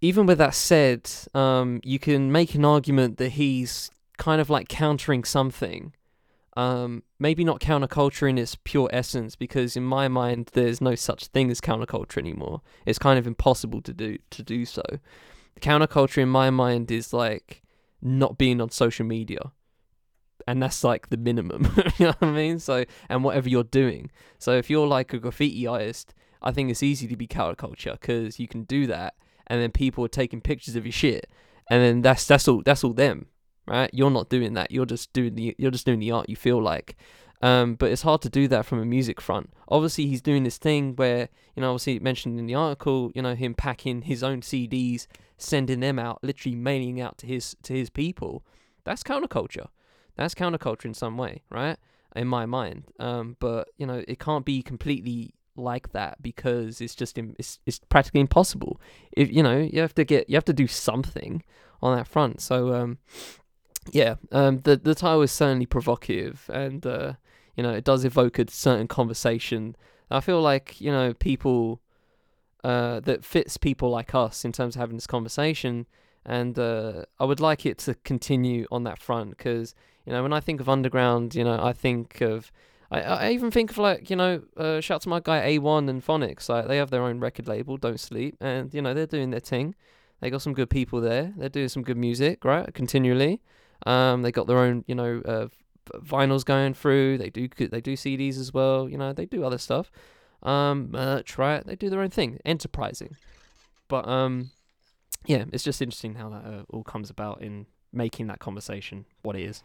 even with that said, um, you can make an argument that he's kind of like countering something um, maybe not counterculture in its pure essence, because in my mind, there's no such thing as counterculture anymore. It's kind of impossible to do to do so. Counterculture in my mind is like not being on social media, and that's like the minimum. you know what I mean? So, and whatever you're doing. So, if you're like a graffiti artist, I think it's easy to be counterculture because you can do that, and then people are taking pictures of your shit, and then that's that's all that's all them right? You're not doing that. You're just doing the you're just doing the art you feel like. Um, but it's hard to do that from a music front. Obviously, he's doing this thing where you know, obviously mentioned in the article, you know, him packing his own CDs, sending them out, literally mailing out to his to his people. That's counterculture. That's counterculture in some way, right? In my mind. Um, but you know, it can't be completely like that because it's just it's it's practically impossible. If you know, you have to get you have to do something on that front. So um, yeah, um, the the title is certainly provocative, and uh, you know it does evoke a certain conversation. I feel like you know people uh, that fits people like us in terms of having this conversation, and uh, I would like it to continue on that front because you know when I think of underground, you know I think of I, I even think of like you know uh, shout to my guy Awon and Phoniks like they have their own record label Don't Sleep and you know they're doing their thing. They got some good people there. They're doing some good music, right? Continually. Um, they got their own, you know, uh, vinyls going through. They do they do CDs as well. You know, they do other stuff. Um, merch, right? They do their own thing, enterprising. But um, yeah, it's just interesting how that uh, all comes about in making that conversation what it is.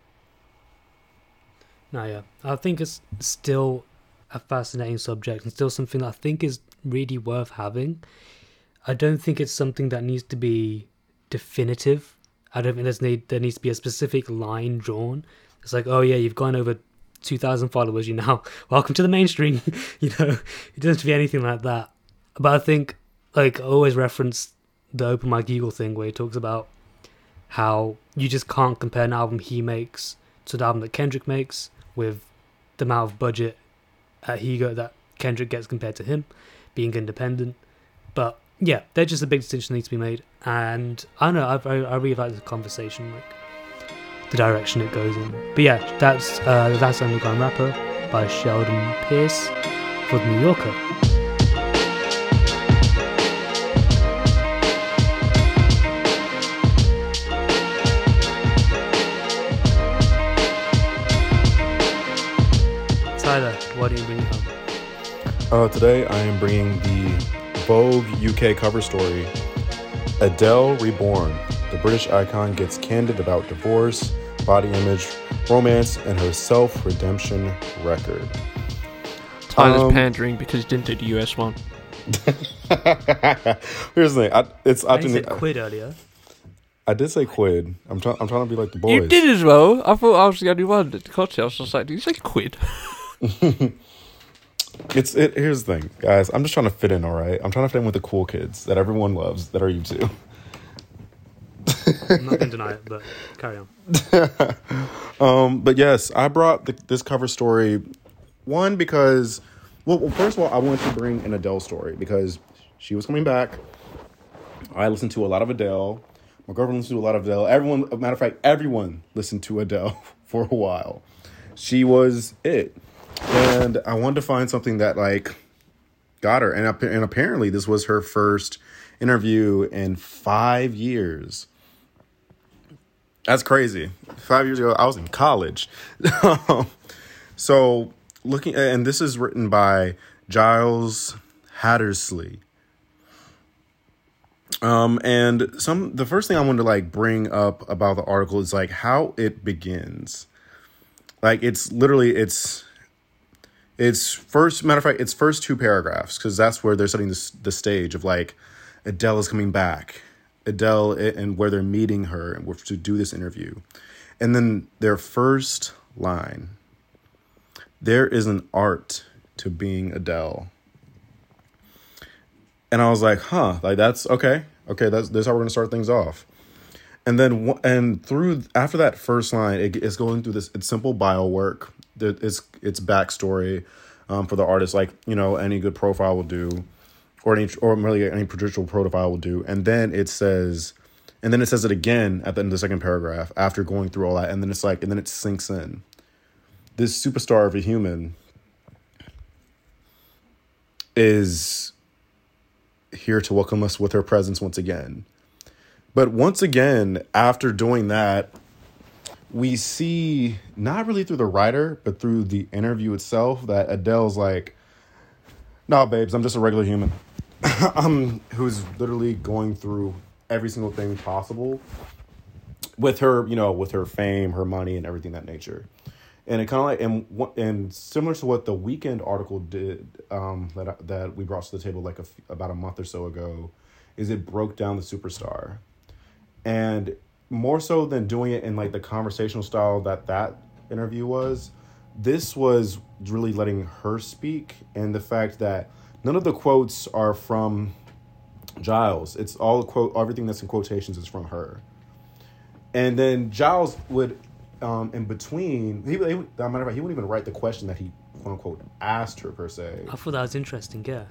No, yeah, I think it's still a fascinating subject and still something that I think is really worth having. I don't think it's something that needs to be definitive I don't think there's need there needs to be a specific line drawn. It's like, oh yeah, you've gone over two thousand followers, you now welcome to the mainstream. you know, it doesn't have to be anything like that. But I think like I always reference the Open Mike Eagle thing where he talks about how you just can't compare an album he makes to the album that Kendrick makes with the amount of budget at Higo that Kendrick gets compared to him being independent. But yeah, there's just a big distinction that needs to be made. And I don't know, I, I, I really like the conversation, like the direction it goes in. But yeah, that's uh, that's Underground Rapper by Sheldon Pierce for the New Yorker. Tyler, what do you bring up? Uh, today I am bringing the Vogue UK cover story Adele Reborn. The British icon gets candid about divorce, body image, romance, and her self redemption record. Tyler's Um, pandering because he didn't do the US one. Here's the thing. I, it's I often, said quid earlier. I did say quid. I'm trying. I'm trying to be like the boys. You did as well. I thought I was the only one at the cocktail. I was just like, did you say quid? It's it. Here's the thing, guys. I'm just trying to fit in. All right. I'm trying to fit in with the cool kids that everyone loves. That are you two. I'm not going to deny it, but carry on. Um, but yes, I brought the, this cover story one because, well, well, first of all, I wanted to bring an Adele story because she was coming back. I listened to a lot of Adele. My girlfriend listened to a lot of Adele. Everyone, a matter of fact, everyone listened to Adele for a while. She was it, and I wanted to find something that like got her. And and apparently, this was her first interview in five years. That's crazy. Five years ago, I was in college. so, looking, and this is written by Giles Hattersley. Um, and some the first thing I wanted to like bring up about the article is like how it begins. Like it's literally it's it's first matter of fact it's first two paragraphs because that's where they're setting this the stage of like Adele is coming back, Adele and where they're meeting her to do this interview, and then their first line. There is an art to being Adele. And I was like, huh, like that's okay. Okay, that's this how we're gonna start things off. And then and through after that first line, it, it's going through this it's simple bio work. That It's it's backstory um, for the artist, like you know any good profile will do, or any or really any traditional profile will do. And then it says, and then it says it again at the end of the second paragraph after going through all that, and then it's like and then it sinks in. This superstar of a human is here to welcome us with her presence once again. But once again, after doing that, we see not really through the writer, but through the interview itself that Adele's like, nah, babes, I'm just a regular human. um, who's literally going through every single thing possible with her, you know, with her fame, her money, and everything that nature. And it kind of like and and similar to what the Weeknd article did um, that that we brought to the table like a about a month or so ago, is it broke down the superstar, and more so than doing it in like the conversational style that that interview was, this was really letting her speak and the fact that none of the quotes are from Giles. It's all quote everything that's in quotations is from her. And then Giles would, um, in between, he, he matter of fact, he wouldn't even write the question that he quote unquote asked her per se. I thought that was interesting, yeah.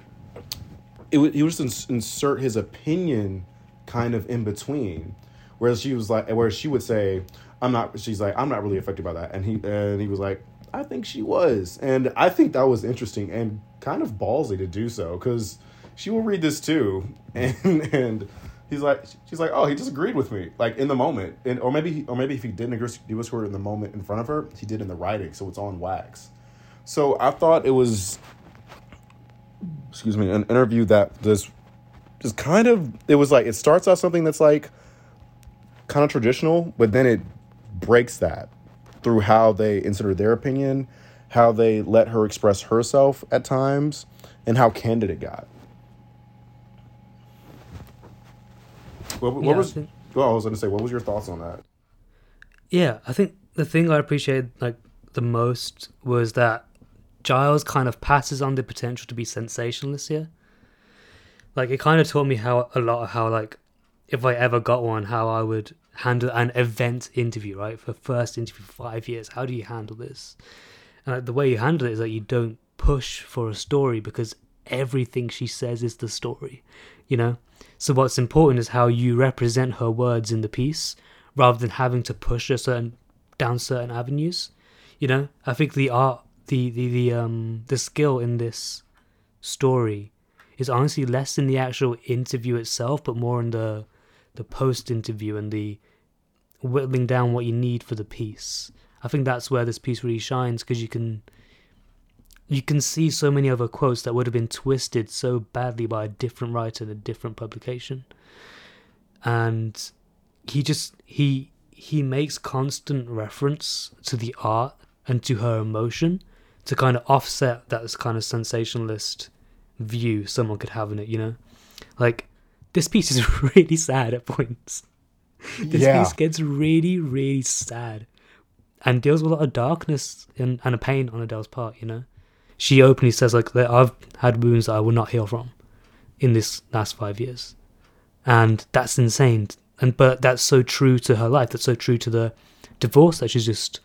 It would, he would just ins- insert his opinion kind of in between, whereas she was like, where she would say, "I'm not." She's like, "I'm not really affected by that," and he and he was like, "I think she was," and I think that was interesting and kind of ballsy to do so because she will read this too, and and he's like, she's like, "Oh, he disagreed with me," like in the moment, and or maybe or maybe if he didn't agree with her in the moment in front of her, he did in the writing, so it's on wax. So I thought it was excuse me, an interview that just just kind of it was like it starts out something that's like kind of traditional, but then it breaks that through how they inserted their opinion, how they let her express herself at times, and how candid it got. What, what Yeah, I was? think- Well, I was going to say, what was your thoughts on that? Yeah, I think the thing I appreciated like the most was that Giles kind of passes on the potential to be sensationalist here. Like it kind of taught me how a lot of how like if I ever got one, how I would handle an event interview, right? For first interview for five years, how do you handle this? And like, the way you handle it is that you don't push for a story because everything she says is the story, you know. So what's important is how you represent her words in the piece, rather than having to push a certain down certain avenues. You know, I think the art, the the the um the skill in this story is honestly less in the actual interview itself, but more in the the post interview and the whittling down what you need for the piece. I think that's where this piece really shines because you can you can see so many other quotes that would have been twisted so badly by a different writer in a different publication. And he just he he makes constant reference to the art and to her emotion to kind of offset that kind of sensationalist view someone could have in it, you know? Like this piece is really sad at points. This Yeah. piece gets really, really sad and deals with a lot of darkness and, and a pain on Adele's part, you know? She openly says, like, that I've had wounds that I will not heal from in this last five years. And that's insane. And but that's so true to her life. That's so true to the divorce that she's just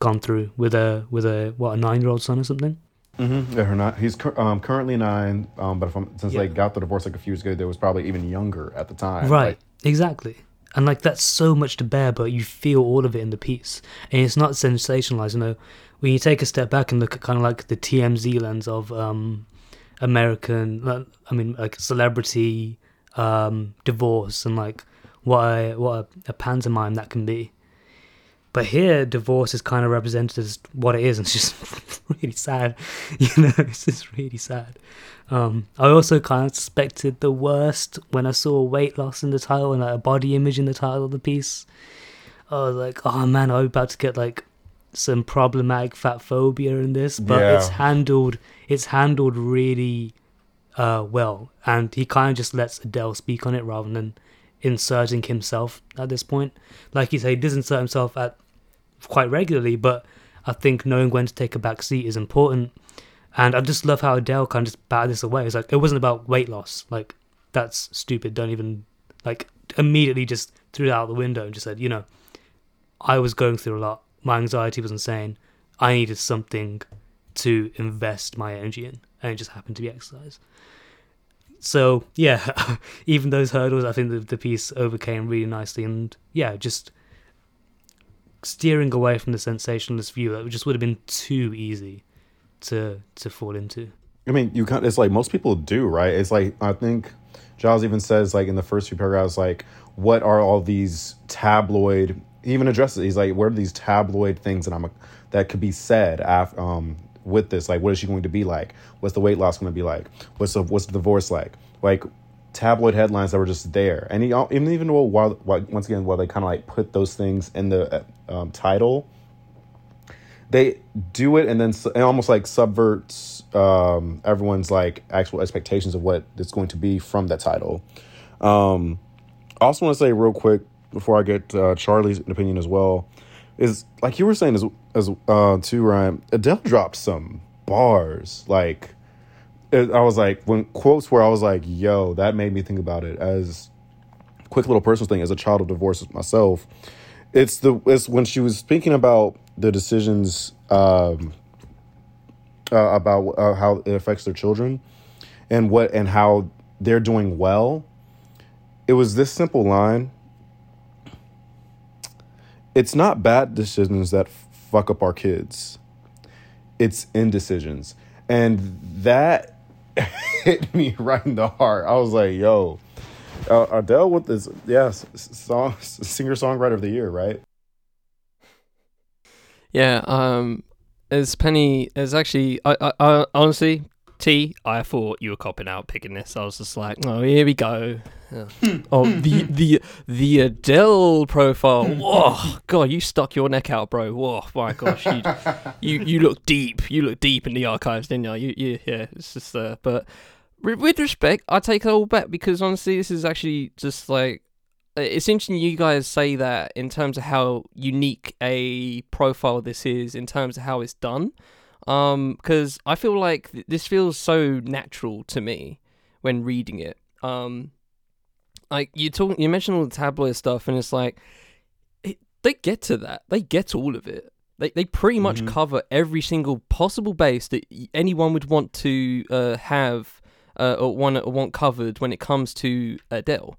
gone through with a with a what a nine year old son or something. Mm-hmm. Yeah, not. He's um, currently nine, um, but if I'm, since Yeah. they got the divorce like a few years ago, they was probably even younger at the time. right Like, exactly and like that's so much to bear but you feel all of it in the piece and it's not sensationalized you know when you take a step back and look at kind of like the TMZ lens of um american i mean like celebrity um divorce and like what a what a, a pantomime that can be but here divorce is kind of represented as what it is and it's just really sad you know it's just really sad um, I also kind of suspected the worst when I saw weight loss in the title and like a body image in the title of the piece. I was like, oh man, I'm about to get like some problematic fat phobia in this, but it's handled. It's handled really uh, well, and he kind of just lets Adele speak on it rather than inserting himself at this point. Like you say, he does insert himself at quite regularly, but I think knowing when to take a back seat is important. And I just love how Adele kind of just batted this away. It's like it wasn't about weight loss. Like that's stupid. Don't even like immediately just threw it out the window and just said, you know, I was going through a lot. My anxiety was insane. I needed something to invest my energy in, and it just happened to be exercise. So yeah, even those hurdles, I think the, the piece overcame really nicely, and yeah, just steering away from the sensationalist view that just would have been too easy to to fall into. I mean, you can't. It's like most people do, right? It's like I think Giles even says like in the first few paragraphs, like, what are all these tabloid? He even addresses. it. He's like, what are these tabloid things that I'm a, that could be said af, um, with this? Like, what is she going to be like? What's the weight loss going to be like? What's the what's the divorce like? Like tabloid headlines that were just there, and even though while, while once again while they kind of like put those things in the uh, um, title they do it and then it almost like subverts um, everyone's like actual expectations of what it's going to be from that title. Um, I also want to say real quick before I get uh, Charlie's opinion as well is like you were saying as as uh, too Ryan Adele dropped some bars like it, I was like when quotes where I was like yo that made me think about it as quick little personal thing as a child of divorce myself it's the it's when she was speaking about the decisions um, uh, about uh, how it affects their children and what and how they're doing well. It was this simple line. It's not bad decisions that fuck up our kids. It's indecisions. And that hit me right in the heart. I was like, yo, uh, Adele with this, yes, song, singer songwriter of the year, right? Yeah, um, as Penny, as actually, I, I, I honestly, T, I thought you were copping out picking this. I was just like, oh, here we go. Yeah. oh, the the the Adele profile. Whoa, God, you stuck your neck out, bro. Whoa, my gosh, you you you look deep. You look deep in the archives, didn't you? You, you yeah, it's just uh, but with, with respect, I take it all back because honestly, this is actually just like uh, it's interesting you guys say that in terms of how unique a profile this is in terms of how it's done um because i feel like th- this feels so natural to me when reading it um like you talk you mentioned all the tabloid stuff and it's like it, they get to that they get all of it they, they pretty much Mhm. cover every single possible base that y- anyone would want to uh, have uh, or want or want covered when it comes to Adele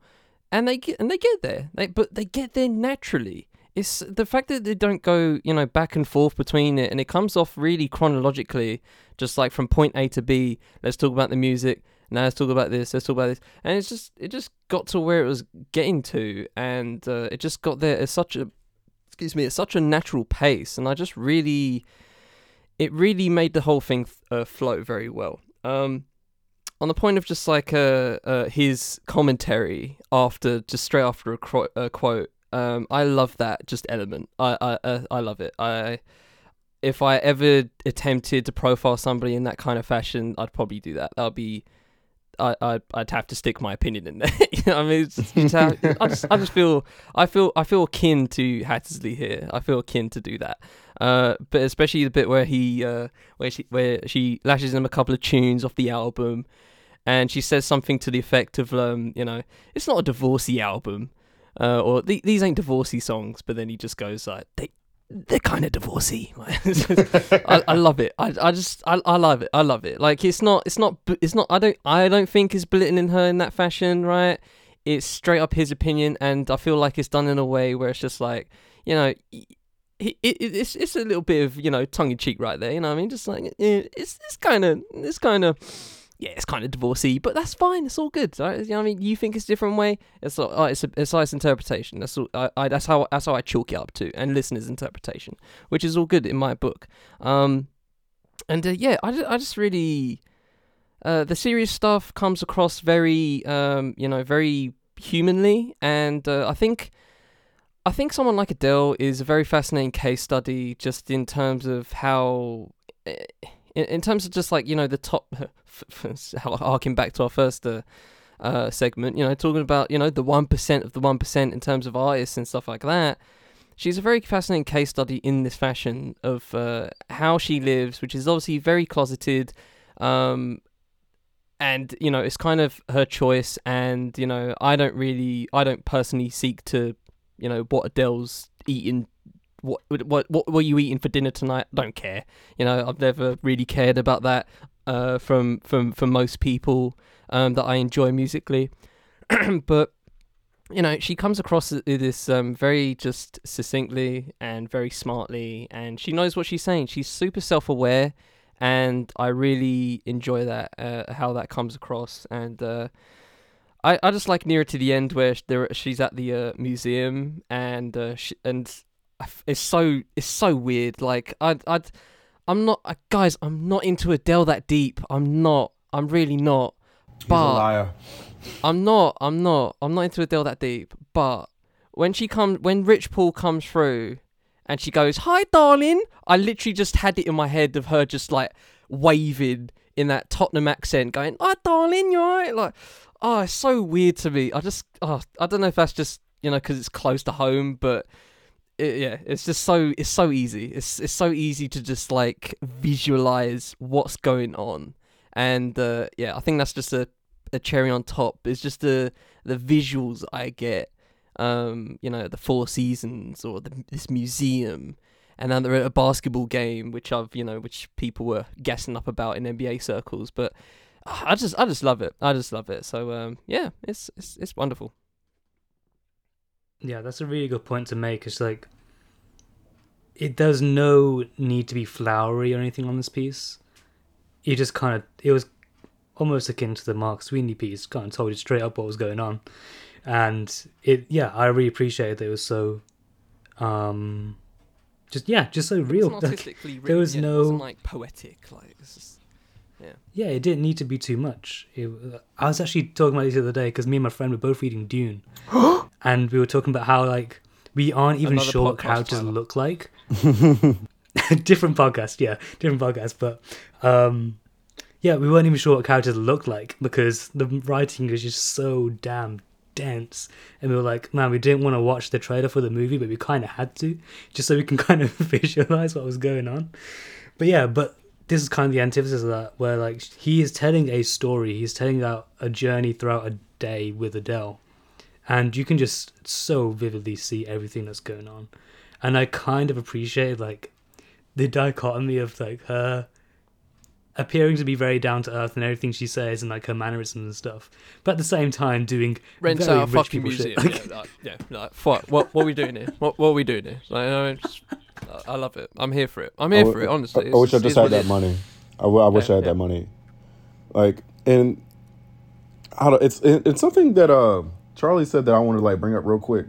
and they get and they get there. They, but they get there naturally. It's the fact that they don't go, you know, back and forth between it, and it comes off really chronologically, just like from point A to B. Let's talk about the music. Now let's talk about this. Let's talk about this, and it's just it just got to where it was getting to, and uh, it just got there at such a excuse me at such a natural pace, and I just really it really made the whole thing uh, flow very well. Um, on the point of just like uh, uh his commentary after just straight after a, cro- a quote, um, I love that just element. I I uh, I love it. I if I ever attempted to profile somebody in that kind of fashion, I'd probably do that. That would be I, I I'd have to stick my opinion in there. you know, I mean, it's just, it's how, I just I just feel I feel I feel akin to Hattersley here. I feel akin to do that. Uh, but especially the bit where he uh where she where she lashes him a couple of tunes off the album, and she says something to the effect of um you know it's not a divorcey album. Uh, or th- these ain't divorcey songs, but then he just goes like, they they're kind of divorcey. I, I love it. I, I just I, I love it. I love it. Like it's not it's not it's not I don't I don't think it's belittling her in that fashion, right? It's straight up his opinion, and I feel like it's done in a way where it's just like you know. It, it, it's it's a little bit of you know tongue in cheek right there, you know what I mean? Just like it's it's kind of it's kind of yeah, it's kind of divorcey, but that's fine. It's all good. Right? You know what I mean? You think it's a different way. It's oh, it's a, it's its interpretation. That's all, I, I that's how that's how I chalk it up to, and listeners' interpretation, which is all good in my book. Um, and uh, yeah, I just, I just really, uh, the serious stuff comes across very um, you know, very humanly, and uh, I think. I think someone like Adele is a very fascinating case study, just in terms of how eh, in, in terms of just like you know the top harking back to our first uh, uh, segment you know talking about you know the 1% of the 1% in terms of artists and stuff like that she's a very fascinating case study in this fashion of uh, how she lives which is obviously very closeted um, and you know it's kind of her choice and you know i don't really i don't personally seek to you know what adele's eating what what what were you eating for dinner tonight? Don't care. You know, I've never really cared about that uh, from from from most people um, that I enjoy musically. but you know, she comes across this um, very just succinctly and very smartly, and she knows what she's saying. She's super self aware, and I really enjoy that uh, how that comes across. And uh, I I just like nearer to the end where there she's at the uh, museum and uh, she, and it's so it's so weird. Like I I I'm not uh, guys. I'm not into Adele that deep. I'm not. I'm really not. But I'm not. I'm not. I'm not into Adele that deep. But when she comes, when Rich Paul comes through, and she goes, "Hi, darling," I literally just had it in my head of her just like waving in that Tottenham accent, going, "Hi, darling, you alright?" Like, oh, it's so weird to me. I just, oh, I don't know if that's just you know because it's close to home, but it, yeah, it's just so it's so easy. It's it's so easy to just like visualize what's going on, and uh, yeah, I think that's just a a cherry on top. It's just the the visuals I get. Um, you know, the Four Seasons or the, this museum, and then they're at a basketball game, which I've you know, which people were guessing up about in NBA circles. But I just I just love it. I just love it. So um, yeah, it's it's it's wonderful. Yeah, that's a really good point to make. It's like it does no need to be flowery or anything on this piece. It just kind of it was almost akin to the Mark Sweney piece, kind of told you straight up what was going on, and it yeah I really appreciated that it was so, um, just yeah just so real. artistically like, there was no like poetic like just, yeah yeah it didn't need to be too much. It, I was actually talking about this the other day because me and my friend were both reading Dune, and we were talking about how like we aren't even Another sure what characters look like. different podcast, yeah, different podcast. But um, yeah, we weren't even sure what characters looked like because the writing is just so damn dense. And we were like, man, we didn't want to watch the trailer for the movie, but we kind of had to, just so we can kind of visualize what was going on. But yeah, but this is kind of the antithesis of that, where like he is telling a story, he's telling out a journey throughout a day with Adele and you can just so vividly see everything that's going on and i kind of appreciate like the dichotomy of like her appearing to be very down to earth and everything she says and like her mannerisms and stuff, but at the same time doing rents out a fucking museum. Shit. yeah, like, yeah, like, what, what, what are we doing here? What, what are we doing here? Like, I love it. I'm here for it. I'm here for it. Honestly, I, I wish I just had that money. I, I wish yeah, I had yeah. that money. Like, and how to, it's it's something that uh Charlie said that I want to like bring up real quick.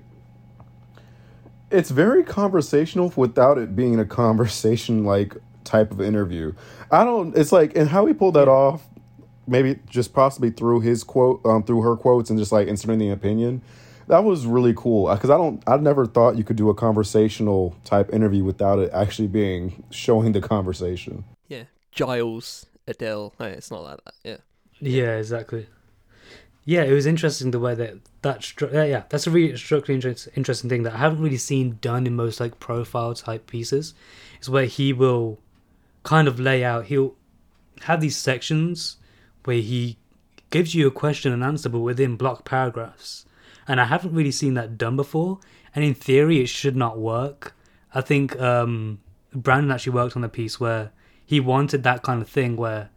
It's very conversational without it being a conversation like type of interview. I don't. It's like and how he pulled that off. Maybe just possibly through his quote, um, through her quotes, and just like inserting the opinion. That was really cool because I don't. I never thought you could do a conversational type interview without it actually being showing the conversation. Yeah, Giles, Adele. No, it's not like that. Yeah. Yeah, exactly. Yeah, it was interesting the way that that stru- yeah, yeah, that's a really structurally interest, interesting thing that I haven't really seen done in most like profile type pieces. Is where he will kind of lay out. He'll have these sections where he gives you a question and answer, but within block paragraphs. And I haven't really seen that done before. And in theory, it should not work. I think um, Brandon actually worked on a piece where he wanted that kind of thing where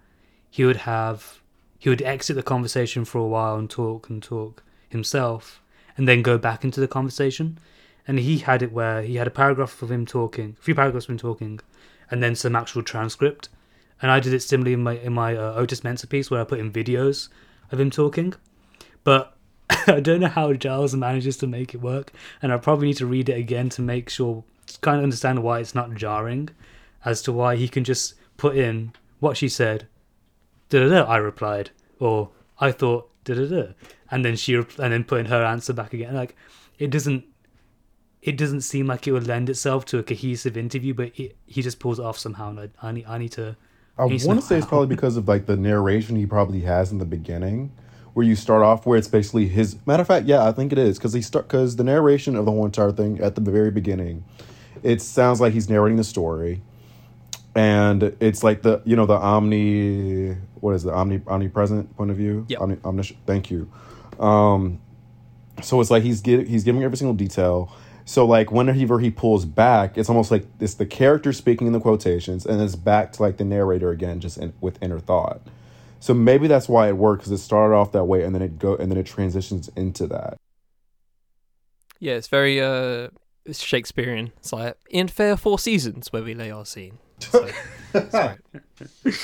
he would have he would exit the conversation for a while and talk and talk himself and then go back into the conversation and he had it where he had a paragraph of him talking a few paragraphs of him talking and then some actual transcript and i did it similarly in my in my uh, Otis Mensah piece where i put in videos of him talking but i don't know how giles manages to make it work and i probably need to read it again to make sure to kind of understand why it's not jarring as to why he can just put in what she said da da da I replied or I thought da da da and then she and then putting her answer back again. Like it doesn't it doesn't seem like it would lend itself to a cohesive interview but it, he just pulls it off somehow and I, I need I need to I want to say it's probably because of like the narration he probably has in the beginning, where you start off where it's basically his. Matter of fact, yeah, I think it is because he start because the narration of the whole entire thing at the very beginning, it sounds like he's narrating the story, and it's like the you know the omni what is the omni omnipresent point of view. Yep. Omni, omnis- thank you. Um, so it's like he's gi- he's giving every single detail. So like whenever he pulls back, it's almost like it's the character speaking in the quotations, and it's back to like the narrator again, just in, with inner thought. So maybe that's why it worked because it started off that way, and then it go and then it transitions into that. Yeah, it's very uh Shakespearean. It's like in fair Verona where we lay our scene. So,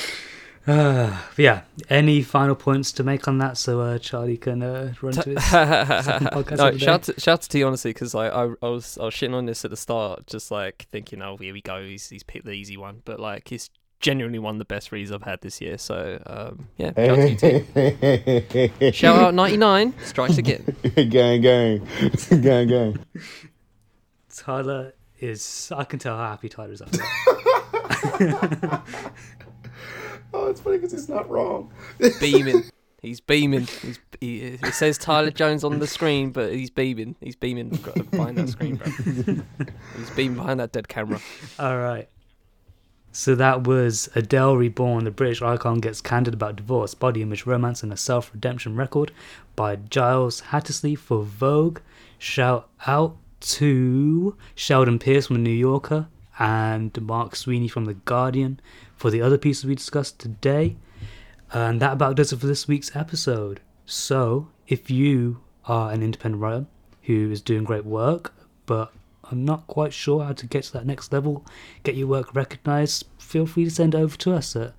uh, yeah any final points to make on that so uh, Charlie can uh, run to his podcast no, shout to, shout to T honestly because I, I I was I was shitting on this at the start, just like thinking, oh here we go, he's he's picked the easy one, but like it's genuinely one of the best reads I've had this year. So um, yeah, shout out to you, T. shout out ninety nine strikes again. gang, gang, gang, gang. Tyler is I can tell how happy Tyler is Oh, it's funny because he's not wrong. beaming. He's beaming. He's he, it says Tyler Jones on the screen, but he's beaming. He's beaming behind that screen, bro. He's beaming behind that dead camera. All right. So that was Adele Reborn, the British icon gets candid about divorce, body image, romance, and a self redemption record by Giles Hattersley for Vogue. Shout out to Sheldon Pierce from The New Yorker and Mark Sweeney from The Guardian for the other pieces we discussed today. And that about does it for this week's episode. So, if you are an independent writer who is doing great work, but I'm not quite sure how to get to that next level, get your work recognized, feel free to send it over to us at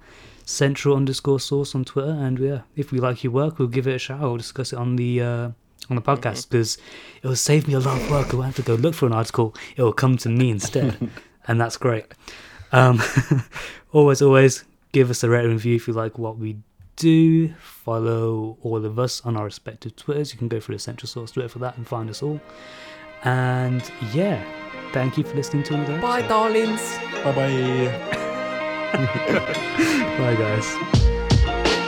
central underscore source on Twitter. And yeah, if we like your work, we'll give it a shout. We'll discuss it on the uh, on the podcast because it will save me a lot of work. I won't have to go look for an article. It will come to me instead, and that's great. Um, always, always give us a rating and review if you like what we do. Follow all of us on our respective Twitters. You can go through the Central Source Twitter for that and find us all. And yeah, thank you for listening to another Bye, darlings. Bye bye. Bye, guys.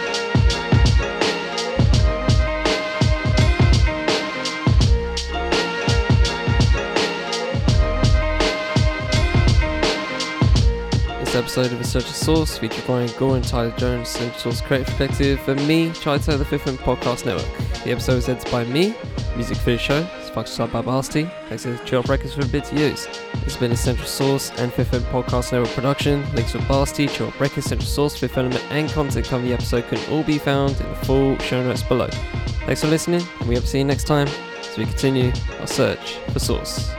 This episode of Essential Source featured Brian Gore and Tyler Jones, Essential Source Creative Detective, and me, Charlie Taylor, the Fifth Element Podcast Network. The episode was edited by me, music for the show, it's functioned by Basti, thanks to Up for the bit to use. It's been Essential Source and Fifth Element Podcast Network production. Links for Basti, Up Records, Source, Fifth Element, and content covering the episode can all be found in the full show notes below. Thanks for listening, and we hope to see you next time as we continue our search for Source.